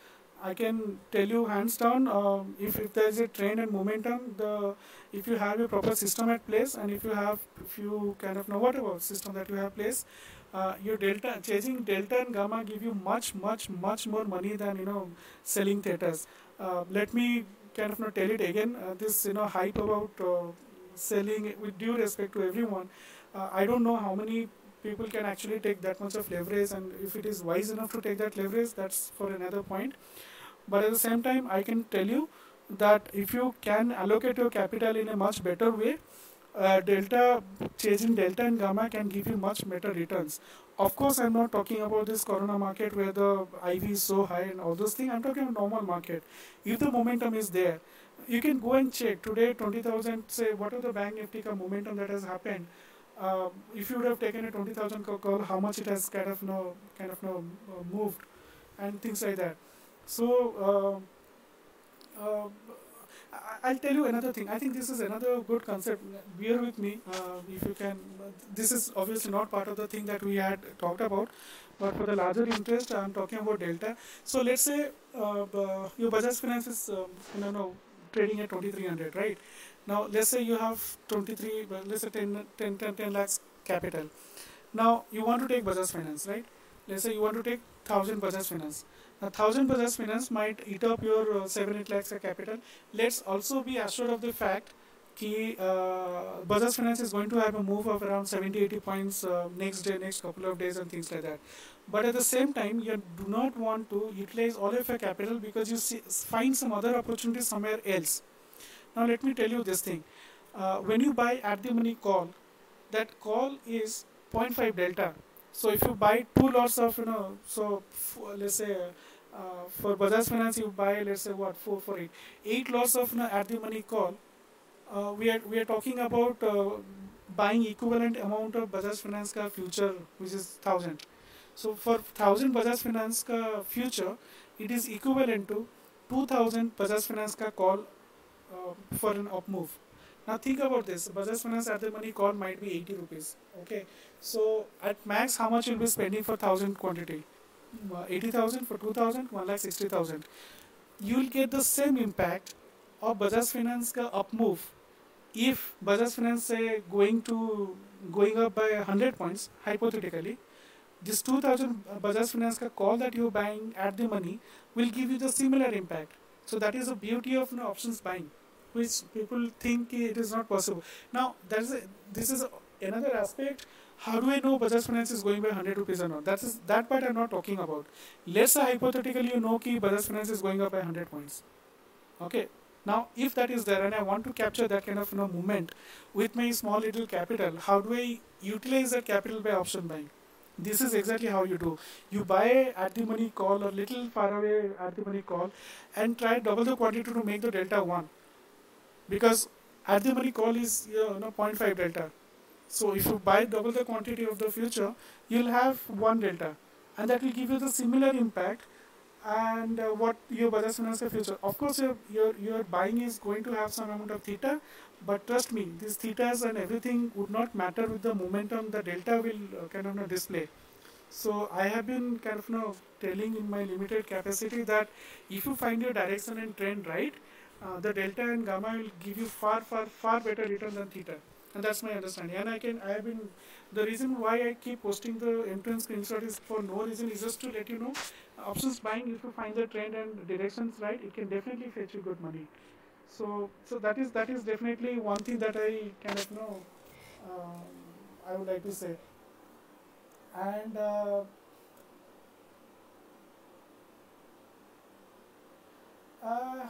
I can tell you hands down uh, if, if there is a trend and momentum, the if you have a proper system at place and if you have if you kind of know whatever system that you have place, uh, your delta chasing delta and gamma give you much much much more money than you know selling thetas. Uh, let me kind of not tell it again. Uh, this you know hype about uh, selling with due respect to everyone. Uh, I don't know how many people can actually take that much of leverage, and if it is wise enough to take that leverage, that's for another point. But at the same time, I can tell you that if you can allocate your capital in a much better way, uh, delta chasing delta and gamma can give you much better returns. Of course, I'm not talking about this corona market where the IV is so high and all those things. I'm talking about normal market. If the momentum is there, you can go and check today 20,000 say what are the bank nifty momentum that has happened uh, if you would have taken a 20,000 call how much it has kind of no kind of no uh, moved and things like that so uh I'll tell you another thing. I think this is another good concept. Bear with me uh, if you can. This is obviously not part of the thing that we had talked about, but for the larger interest, I'm talking about delta. So let's say uh, your Bajaj Finance is, um, you know, trading at 2300 right now let's say you have 23 let's say 10, 10, 10, 10 lakhs capital now you want to take Bajaj Finance right let's say you want to take 1000 Bajaj Finance now 1000 Bajaj Finance might eat up your uh, 7 8 lakhs of capital. Let's also be assured of the fact that uh, Bajaj Finance is going to have a move of around 70 80 points uh, next day next couple of days and things like that. But at the same time you do not want to utilize all of your capital because you see, find some other opportunity somewhere else. Now let me tell you this thing. Uh, when you buy at the money call that call is 0.5 delta so if you buy two lots of you know so let's say uh, for Bajaj Finance you buy let's say what four for eight eight lots of you know, at the money call uh, we are we are talking about uh, buying equivalent amount of Bajaj Finance ka future which is thousand so for 1000 Bajaj Finance ka future, it is equivalent to 2000 Bajaj Finance ka call uh, for an up move. Now think about this. Bajaj Finance at the money call might be 80 rupees. Okay. So at max, how much you'll be spending for 1000 quantity? Uh, 80,000 for 2000, 1 lakh 60,000. You'll get the same impact of Bajaj Finance ka up move if Bajaj Finance say going to going up by 100 points hypothetically this 2000 Bajaj Finance ka call that you're buying at the money will give you the similar impact. So that is the beauty of you know, options buying, which people think it is not possible. Now that is a, this is another aspect. How do I know Bajaj Finance is going by 100 rupees or not? That is that part I'm not talking about. Let's say hypothetically you know ki Bajaj Finance is going up by 100 points. Okay. Now, if that is there and I want to capture that kind of you know movement with my small little capital, how do I utilize that capital by option buying? this is exactly how you do you buy at the money call or little far away at the money call and try double the quantity to make the delta 1 because at the money call is you know 0.5 delta so if you buy double the quantity of the future you'll have 1 delta and that will give you the similar impact and uh, what your Bajaj Finance future. Of course, your, your, your buying is going to have some amount of theta, but trust me, these thetas and everything would not matter with the momentum the delta will uh, kind of display. So I have been kind of you know, telling in my limited capacity that if you find your direction and trend right, uh, the delta and gamma will give you far, far, far better return than theta. And that's my understanding. And I can, I have been, the reason why I keep posting the M2M screenshot is for no reason, is just to let you know, options buying, if you find the trend and directions right, it can definitely fetch you good money. So, so that is that is definitely one thing that I kind of know. Um, I would like to say. And uh, uh,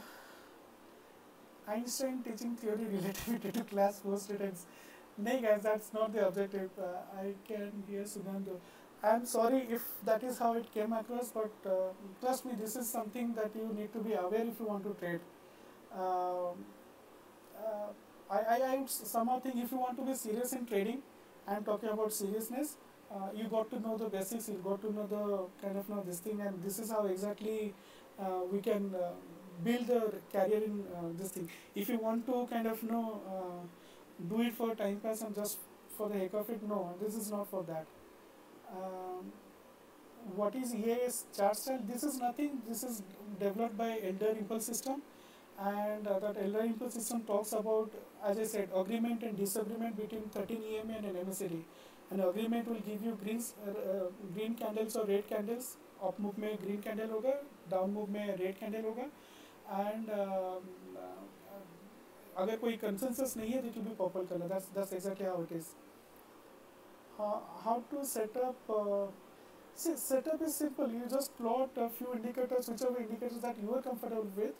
Einstein teaching theory relativity to class 4 students. No guys, that's not the objective. Uh, I can hear Sugandhu. I'm sorry if that is how it came across, but uh, trust me, this is something that you need to be aware if you want to trade. Um, uh, I, I, I would somehow think if you want to be serious in trading, I'm talking about seriousness, uh, you got to know the basics, you got to know the kind of know this thing, and this is how exactly uh, we can uh, build a career in uh, this thing. If you want to kind of you know uh, do it for time pass and just for the heck of it, no, this is not for that. Um, What is EAS chart style. This is nothing. This is developed by Elder Impulse System, and uh, that Elder Impulse System talks about, as I said, agreement and disagreement between 13 EMA and an MACD. An agreement will give you uh, uh, green candles or red candles. Up move may green candle होगा down move may red candle होगा and um, uh, अगर कोई consensus नहीं है, it will be purple color. That's that's exactly how it is. How, how to set up? Uh, see, setup is simple. You just plot a few indicators, whichever indicators that you are comfortable with,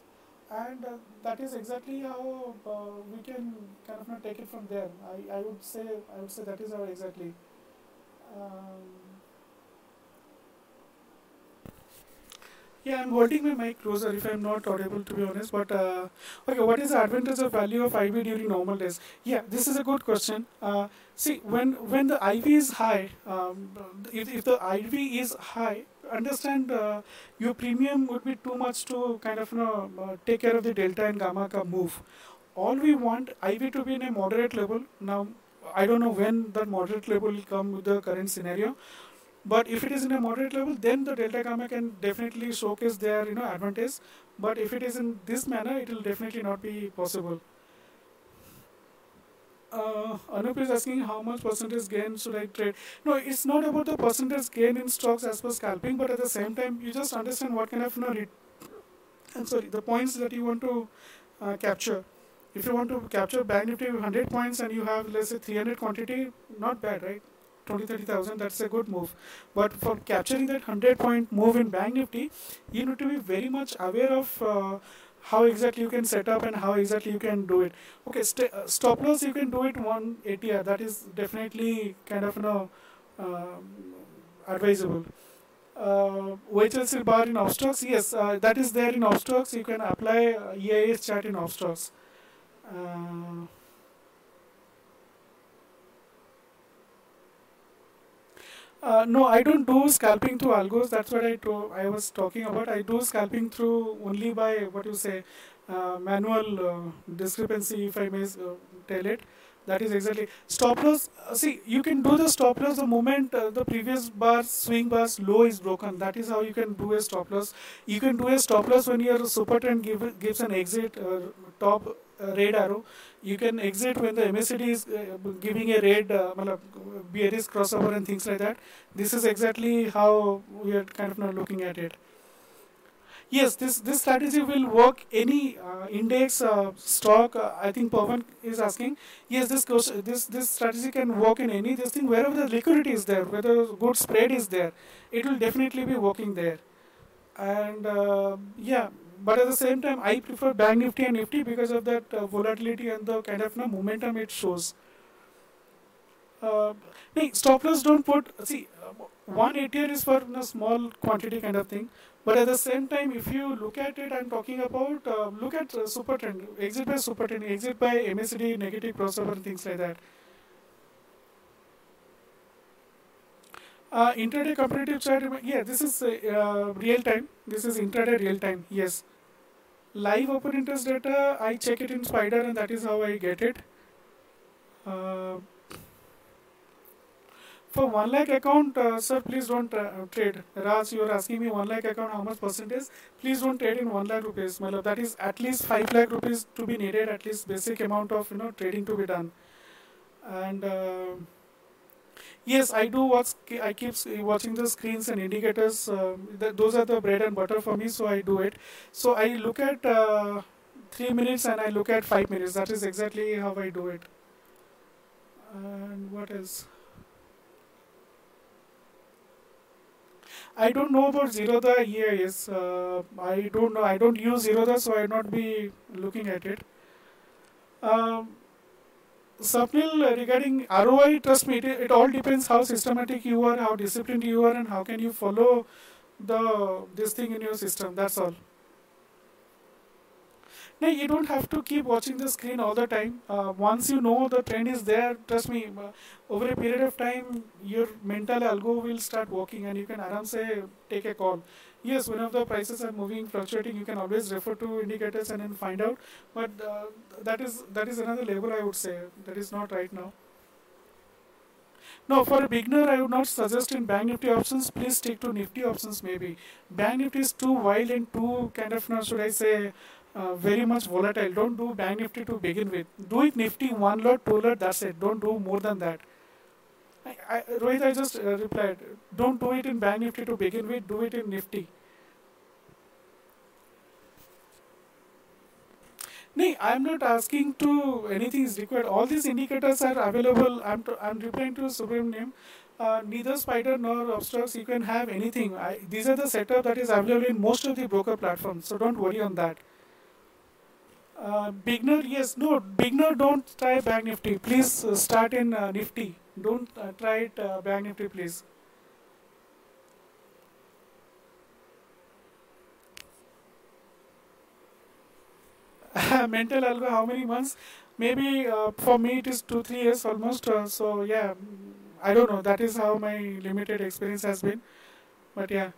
and uh, that is exactly how uh, we can kind of not take it from there. I, I would say I would say that is how exactly. Um, yeah, I'm holding my mic closer if I'm not audible to be honest. But uh, okay, what is the advantage of value of IV during normal days? Yeah, this is a good question. Uh, see, when when the IV is high, um, if, if the IV is high, understand uh, your premium would be too much to kind of you know uh, take care of the delta and gamma move. All we want IV to be in a moderate level. Now, I don't know when that moderate level will come with the current scenario, but if it is in a moderate level, then the delta gamma can definitely showcase their you know advantage. But if it is in this manner, it will definitely not be possible. Uh, Anup is asking how much percentage gain should I trade? No, it's not about the percentage gain in stocks as per scalping, but at the same time, you just understand what kind of you know, I'm sorry, the points that you want to uh, capture. If you want to capture Bank Nifty 100 points and you have let's say 300 quantity, not bad, right? 20 30,000 that's a good move but for capturing that 100 point move in bank nifty you need to be very much aware of uh, how exactly you can set up and how exactly you can do it okay st uh, stop loss you can do it 1 ATR that is definitely kind of you know uh, advisable uh, VHLC bar in Upstox, yes, uh, that is there in Upstox. You can apply uh, EIS chart in Upstox. Uh, Uh, no, I don't do scalping through algos. That's what I to, I was talking about. I do scalping through only by what you say uh, manual uh, discrepancy, if I may uh, tell it. That is exactly stop loss. See, you can do the stop loss the moment the previous bar swing bar's low is broken. That is how you can do a stop loss. You can do a stop loss when your super trend give, gives an exit top red arrow you can exit when the MACD is uh, giving a red uh, bearish crossover and things like that. This is exactly how we are kind of now looking at it. Yes, this this strategy will work any uh, index uh, stock. Uh, I think Pavan is asking. Yes, this this this strategy can work in any this thing wherever the liquidity is there, whether good spread is there, it will definitely be working there. And uh, yeah, but at the same time, I prefer Bank Nifty and Nifty because of that uh, volatility and the kind of you know, momentum it shows. Uh, stop loss don't put, see, uh, one ATR is for a small quantity kind of thing. But at the same time, if you look at it, I'm talking about, uh, look at uh, super trend, exit by super trend, exit by MACD, negative crossover, and things like that. Uh, intraday competitive chart, yeah, this is uh, real time. This is intraday real time, yes. Live open interest data, I check it in Spider and that is how I get it. Uh, for 1 lakh account, uh, sir, please don't uh, trade. Raj, you are asking me 1 lakh account, how much percentage? Please don't trade in 1 lakh rupees. My love, that is at least 5 lakh rupees to be needed, at least basic amount of you know trading to be done. And uh, yes, I do watch, I keep watching the screens and indicators. Uh, th those are the bread and butter for me, so I do it. So I look at uh, 3 minutes and I look at 5 minutes. That is exactly how I do it. And what is? I don't know about Zerodha EIS. Uh, I don't know. I don't use Zerodha, so I will not be looking at it. Um, Sapnil, regarding ROI, trust me, it, it, all depends how systematic you are, how disciplined you are, and how can you follow the this thing in your system. That's all. Now you don't have to keep watching the screen all the time. Uh, once you know the trend is there, trust me, uh, over a period of time, your mental algo will start working and you can aram say take a call. Yes, when the prices are moving, fluctuating, you can always refer to indicators and then find out. But uh, that is that is another level I would say. That is not right now. Now, for a beginner, I would not suggest in Bank Nifty options. Please stick to Nifty options maybe. Bank Nifty is too wild and too kind of, now should I say, uh, very much volatile. Don't do Bank Nifty to begin with. Do it Nifty one lot, two lot, that's it. Don't do more than that. I, I, Rohit, I just uh, replied, don't do it in Bank Nifty to begin with, do it in Nifty. No, I'm not asking to anything is required. All these indicators are available. I'm, to, I'm replying to Subramaniam. Uh, neither spider nor Upstox you can have anything. I, these are the setup that is available in most of the broker platforms. So don't worry on that. Uh, beginner, yes, no, beginner don't try Bank Nifty. Please uh, start in uh, Nifty. Don't uh, try it uh, Bank Nifty, please. Mental algo, how many months? Maybe for me it is two, three years almost. so yeah, I don't know. That is how my limited experience has been. But yeah.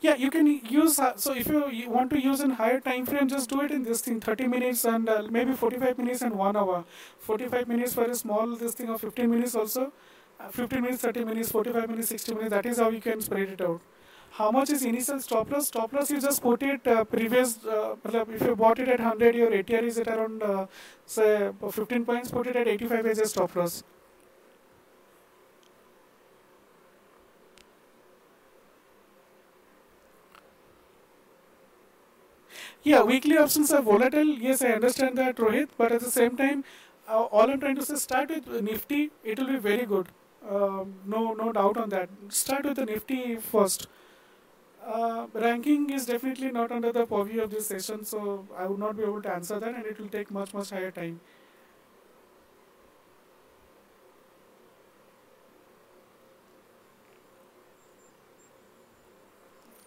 Yeah, you can use, uh, so if you, want to use in higher time frame, just do it in this thing, 30 minutes and uh, maybe 45 minutes and 1 hour. 45 minutes for a small this thing of 15 minutes also, uh, 15 minutes, 30 minutes, 45 minutes, 60 minutes, that is how you can spread it out. How much is initial stop loss? Stop loss you just put it uh, previous, uh, if you bought it at 100, your ATR is at around uh, say 15 points, put it at 85 as a stop loss. Yeah, weekly options are volatile. Yes, I understand that, Rohit. But at the same time, uh, all I'm trying to say, start with Nifty. It will be very good. Um, no, no doubt on that. Start with the Nifty first. Uh, ranking is definitely not under the purview of this session, so I would not be able to answer that, and it will take much, much higher time.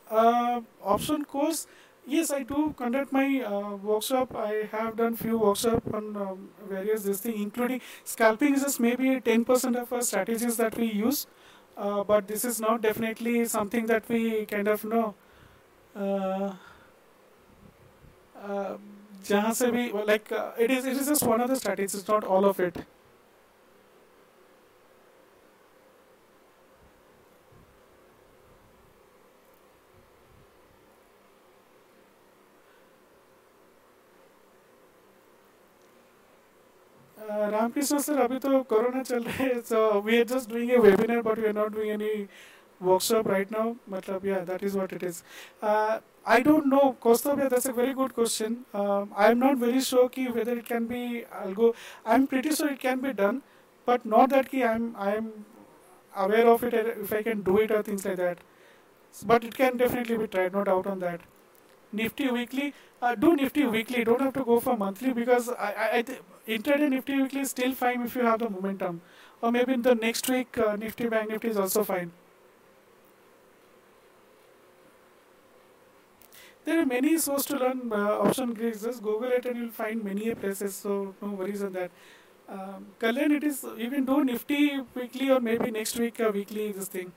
Uh, option course Yes, I do conduct my uh, workshop. I have done few workshop on um, various this thing, including scalping is just maybe 10% of our strategies that we use. Uh, but this is not definitely something that we kind of know. Uh, uh, like uh, it is it is just one of the strategies, not all of it. Ramkrishna sir, abhi to corona chal so we are just doing a webinar, but we are not doing any workshop right now. Matlab, yeah, that is what it is. Uh, I don't know, Kostabya, that's a very good question. Um, I'm not very sure ki whether it can be, I'll go, I'm pretty sure it can be done, but not that ki I'm, I'm aware of it, if I can do it or things like that. But it can definitely be tried, no doubt on that. Nifty weekly, uh, do Nifty weekly, don't have to go for monthly because I, I, I intraday Nifty weekly is still fine if you have the momentum. Or maybe in the next week, uh, Nifty Bank Nifty is also fine. There are many sources to learn uh, option Greeks. Just Google it and you'll find many places. So no worries on that. Um, Kalyan, it is can do Nifty weekly or maybe next week uh, weekly this thing.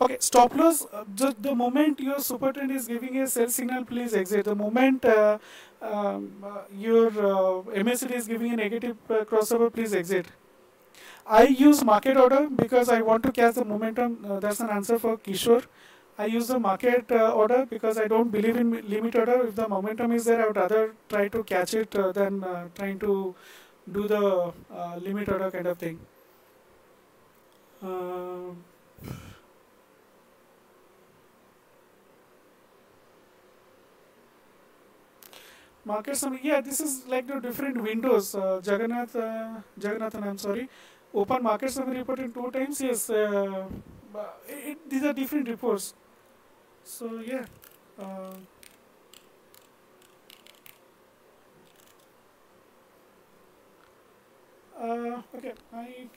Okay, stop loss. Uh, just the moment your super trend is giving a sell signal, please exit. The moment uh, um, uh, your uh, MACD is giving a negative uh, crossover, please exit. I use market order because I want to catch the momentum. Uh, that's an answer for Kishore. I use the market uh, order because I don't believe in limit order. If the momentum is there, I would rather try to catch it uh, than uh, trying to do the limit order kind of thing. Uh, market summary. Yeah, this is like the different windows. Uh, Jagannath, uh, Jagannathan, I'm sorry. Open market summary report in two times. Yes, uh, it, these are different reports. So yeah. Uh, uh, okay, I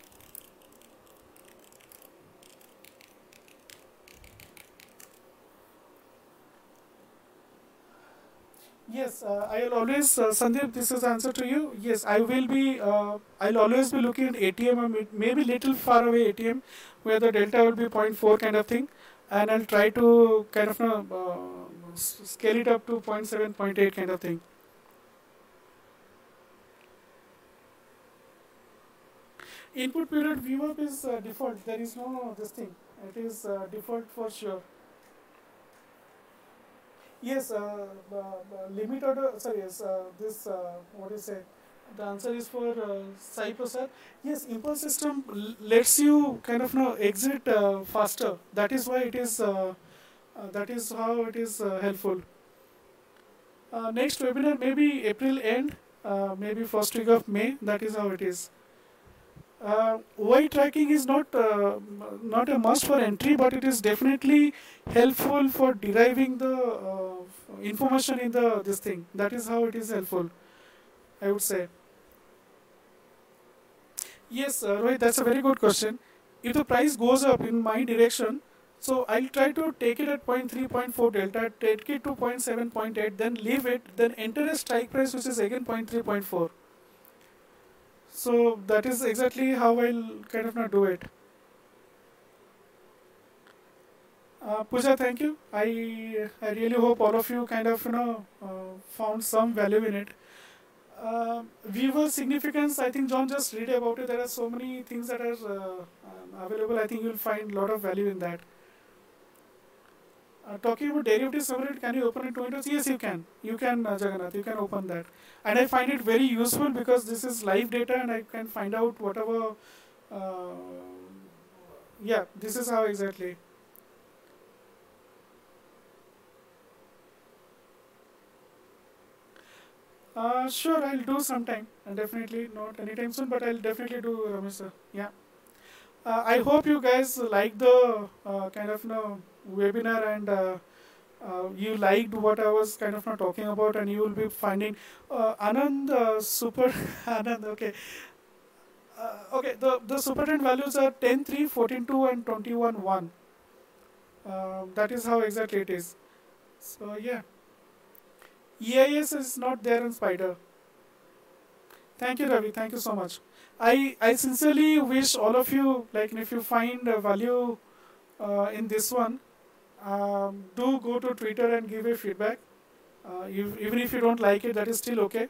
Yes, uh, I'll always, uh, Sandeep, this is answer to you. Yes, I will be, uh, I'll always be looking at ATM, maybe little far away ATM, where the delta will be zero point 0.4 kind of thing, and I'll try to kind of uh, uh, scale it up to 0 0.7, 0 0.8 kind of thing. Input period VWAP is uh, default. There is no this thing. It is uh, default for sure. Yes, uh, limit order. Sorry, yes. Uh, this uh, what do you say? The answer is for uh, Sai Prasad. Yes, impulse system lets you kind of know exit uh, faster. That is why it is. Uh, uh, that is how it is uh, helpful. Next webinar maybe April end, maybe first week of May. That is how it is. Uh, Y tracking is not uh, not a must for entry, but it is definitely helpful for deriving the uh, information in the this thing. That is how it is helpful. I would say. Yes, uh, Rohit, that's a very good question. If the price goes up in my direction, so I'll try to take it at 0.3, 0.4 delta, take it to 0.7, 0.8, then leave it, then enter a strike price which is again 0.3, 0.4. So that is exactly how I'll kind of not do it. Uh, Pooja, thank you. I I really hope all of you kind of you know uh, found some value in it. Uh, viewer significance, I think John just read about it. There are so many things that are uh, um, available. I think you'll find a lot of value in that. Uh, talking about derivative summary, can you open it to Windows? Yes, you can. You can, uh, Jagannath. You can open that. And I find it very useful because this is live data and I can find out whatever. Uh, yeah, this is how exactly. Uh, sure, I'll do sometime. Uh, definitely not anytime soon, but I'll definitely do, Ramesh. sir. Yeah. Uh, I hope you guys like the uh, kind of you know, webinar and uh, uh, you liked what I was kind of not talking about, and you will be finding uh, Anand uh, super Anand. Okay, uh, okay. The the super trend values are 10, 3, 14, 2, and 21, 1. Um that is how exactly it is. So yeah, EIS is not there in Spider. Thank you, Ravi. Thank you so much. I I sincerely wish all of you like if you find value uh, in this one, um, do go to Twitter and give a feedback. Uh, you, even if you don't like it, that is still okay.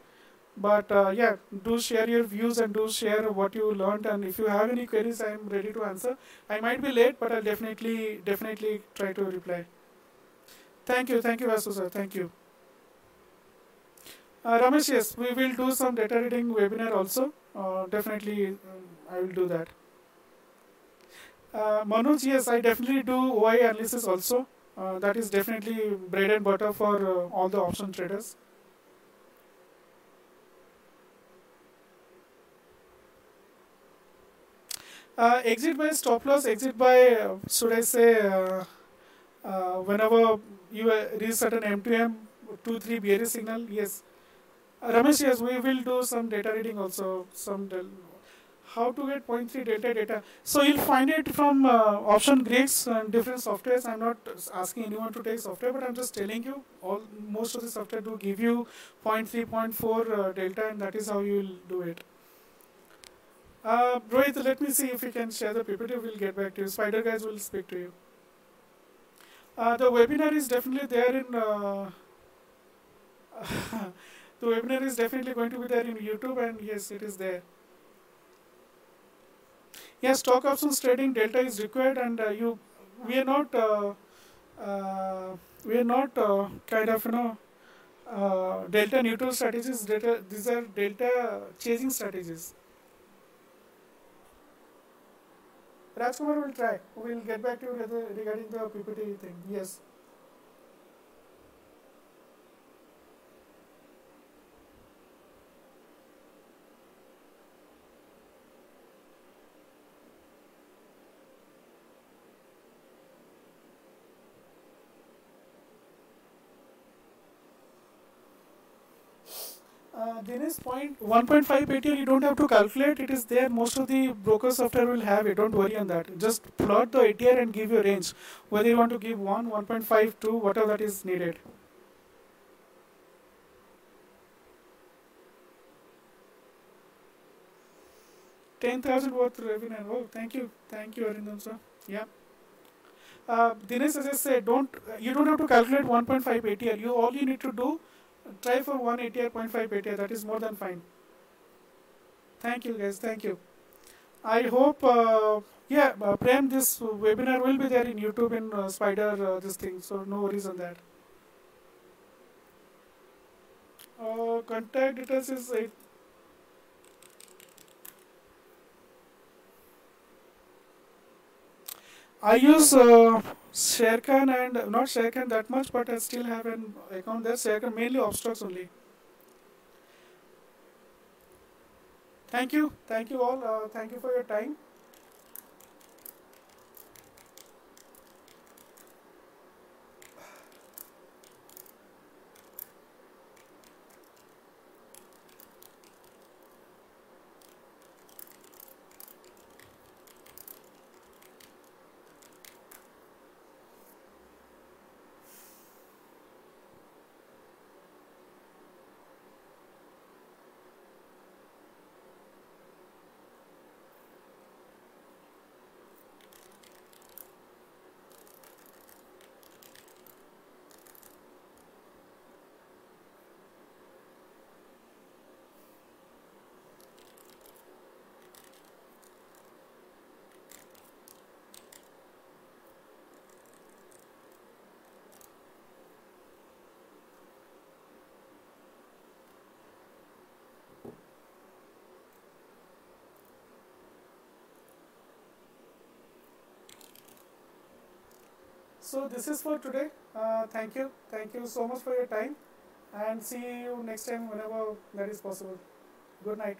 But uh, yeah, do share your views and do share what you learned. And if you have any queries, I am ready to answer. I might be late, but I'll definitely definitely try to reply. Thank you, thank you, Vasu sir. Thank you. Uh, Ramesh, yes, we will do some data reading webinar also. Uh, definitely, um, I will do that. Uh, Manoj, yes, I definitely do OI analysis also. Uh, that is definitely bread and butter for uh, all the option traders. Uh, exit by stop loss, exit by, uh, should I say, uh, whenever you reach certain M2M, 2 3 bearish signal, yes. Ramesh, yes, we will do some data reading also. Some del- how to get point 0.3 delta data. So you'll find it from uh, option Greeks and different softwares. I'm not asking anyone to take software, but I'm just telling you all most of the software do give you 0.3, 0.4 uh, delta, and that is how you will do it. Uh, Rohit, let me see if we can share the PPT. We'll get back to you. Spider guys will speak to you. Uh, the webinar is definitely there in. Uh, the webinar is definitely going to be there in YouTube, and yes, it is there. Yes, stock options trading delta is required, and uh, you we are not uh, uh, we are not uh, kind of you know delta neutral strategies. Delta, these are delta chasing strategies. Rajkumar will try. We will get back to you regarding the PPT thing. Yes. Uh, Dinesh point 1.5 ATR you don't have to calculate it is there most of the broker software will have it don't worry on that just plot the ATR and give your range whether you want to give 1 1.5 2 whatever that is needed Ten thousand worth revenue. Oh, thank you, thank you, Arindam sir. Yeah. Uh, Dinesh, as I said, don't you don't have to calculate 1.5 ATR. You all you need to do try for 1 ATR, 0.5 ATR, that is more than fine. Thank you guys, thank you. I hope, uh, yeah, uh, Prem, this webinar will be there in YouTube in uh, Spider, uh, this thing, so no worries on that. Uh, contact details is. I use uh, Sharekhan and not Sharekhan that much, but I still have an account there. Sharekhan mainly obstructs only. Thank you, thank you all. Uh, thank you for your time. So this is for today. Uh, thank you. Thank you so much for your time and see you next time whenever that is possible. Good night.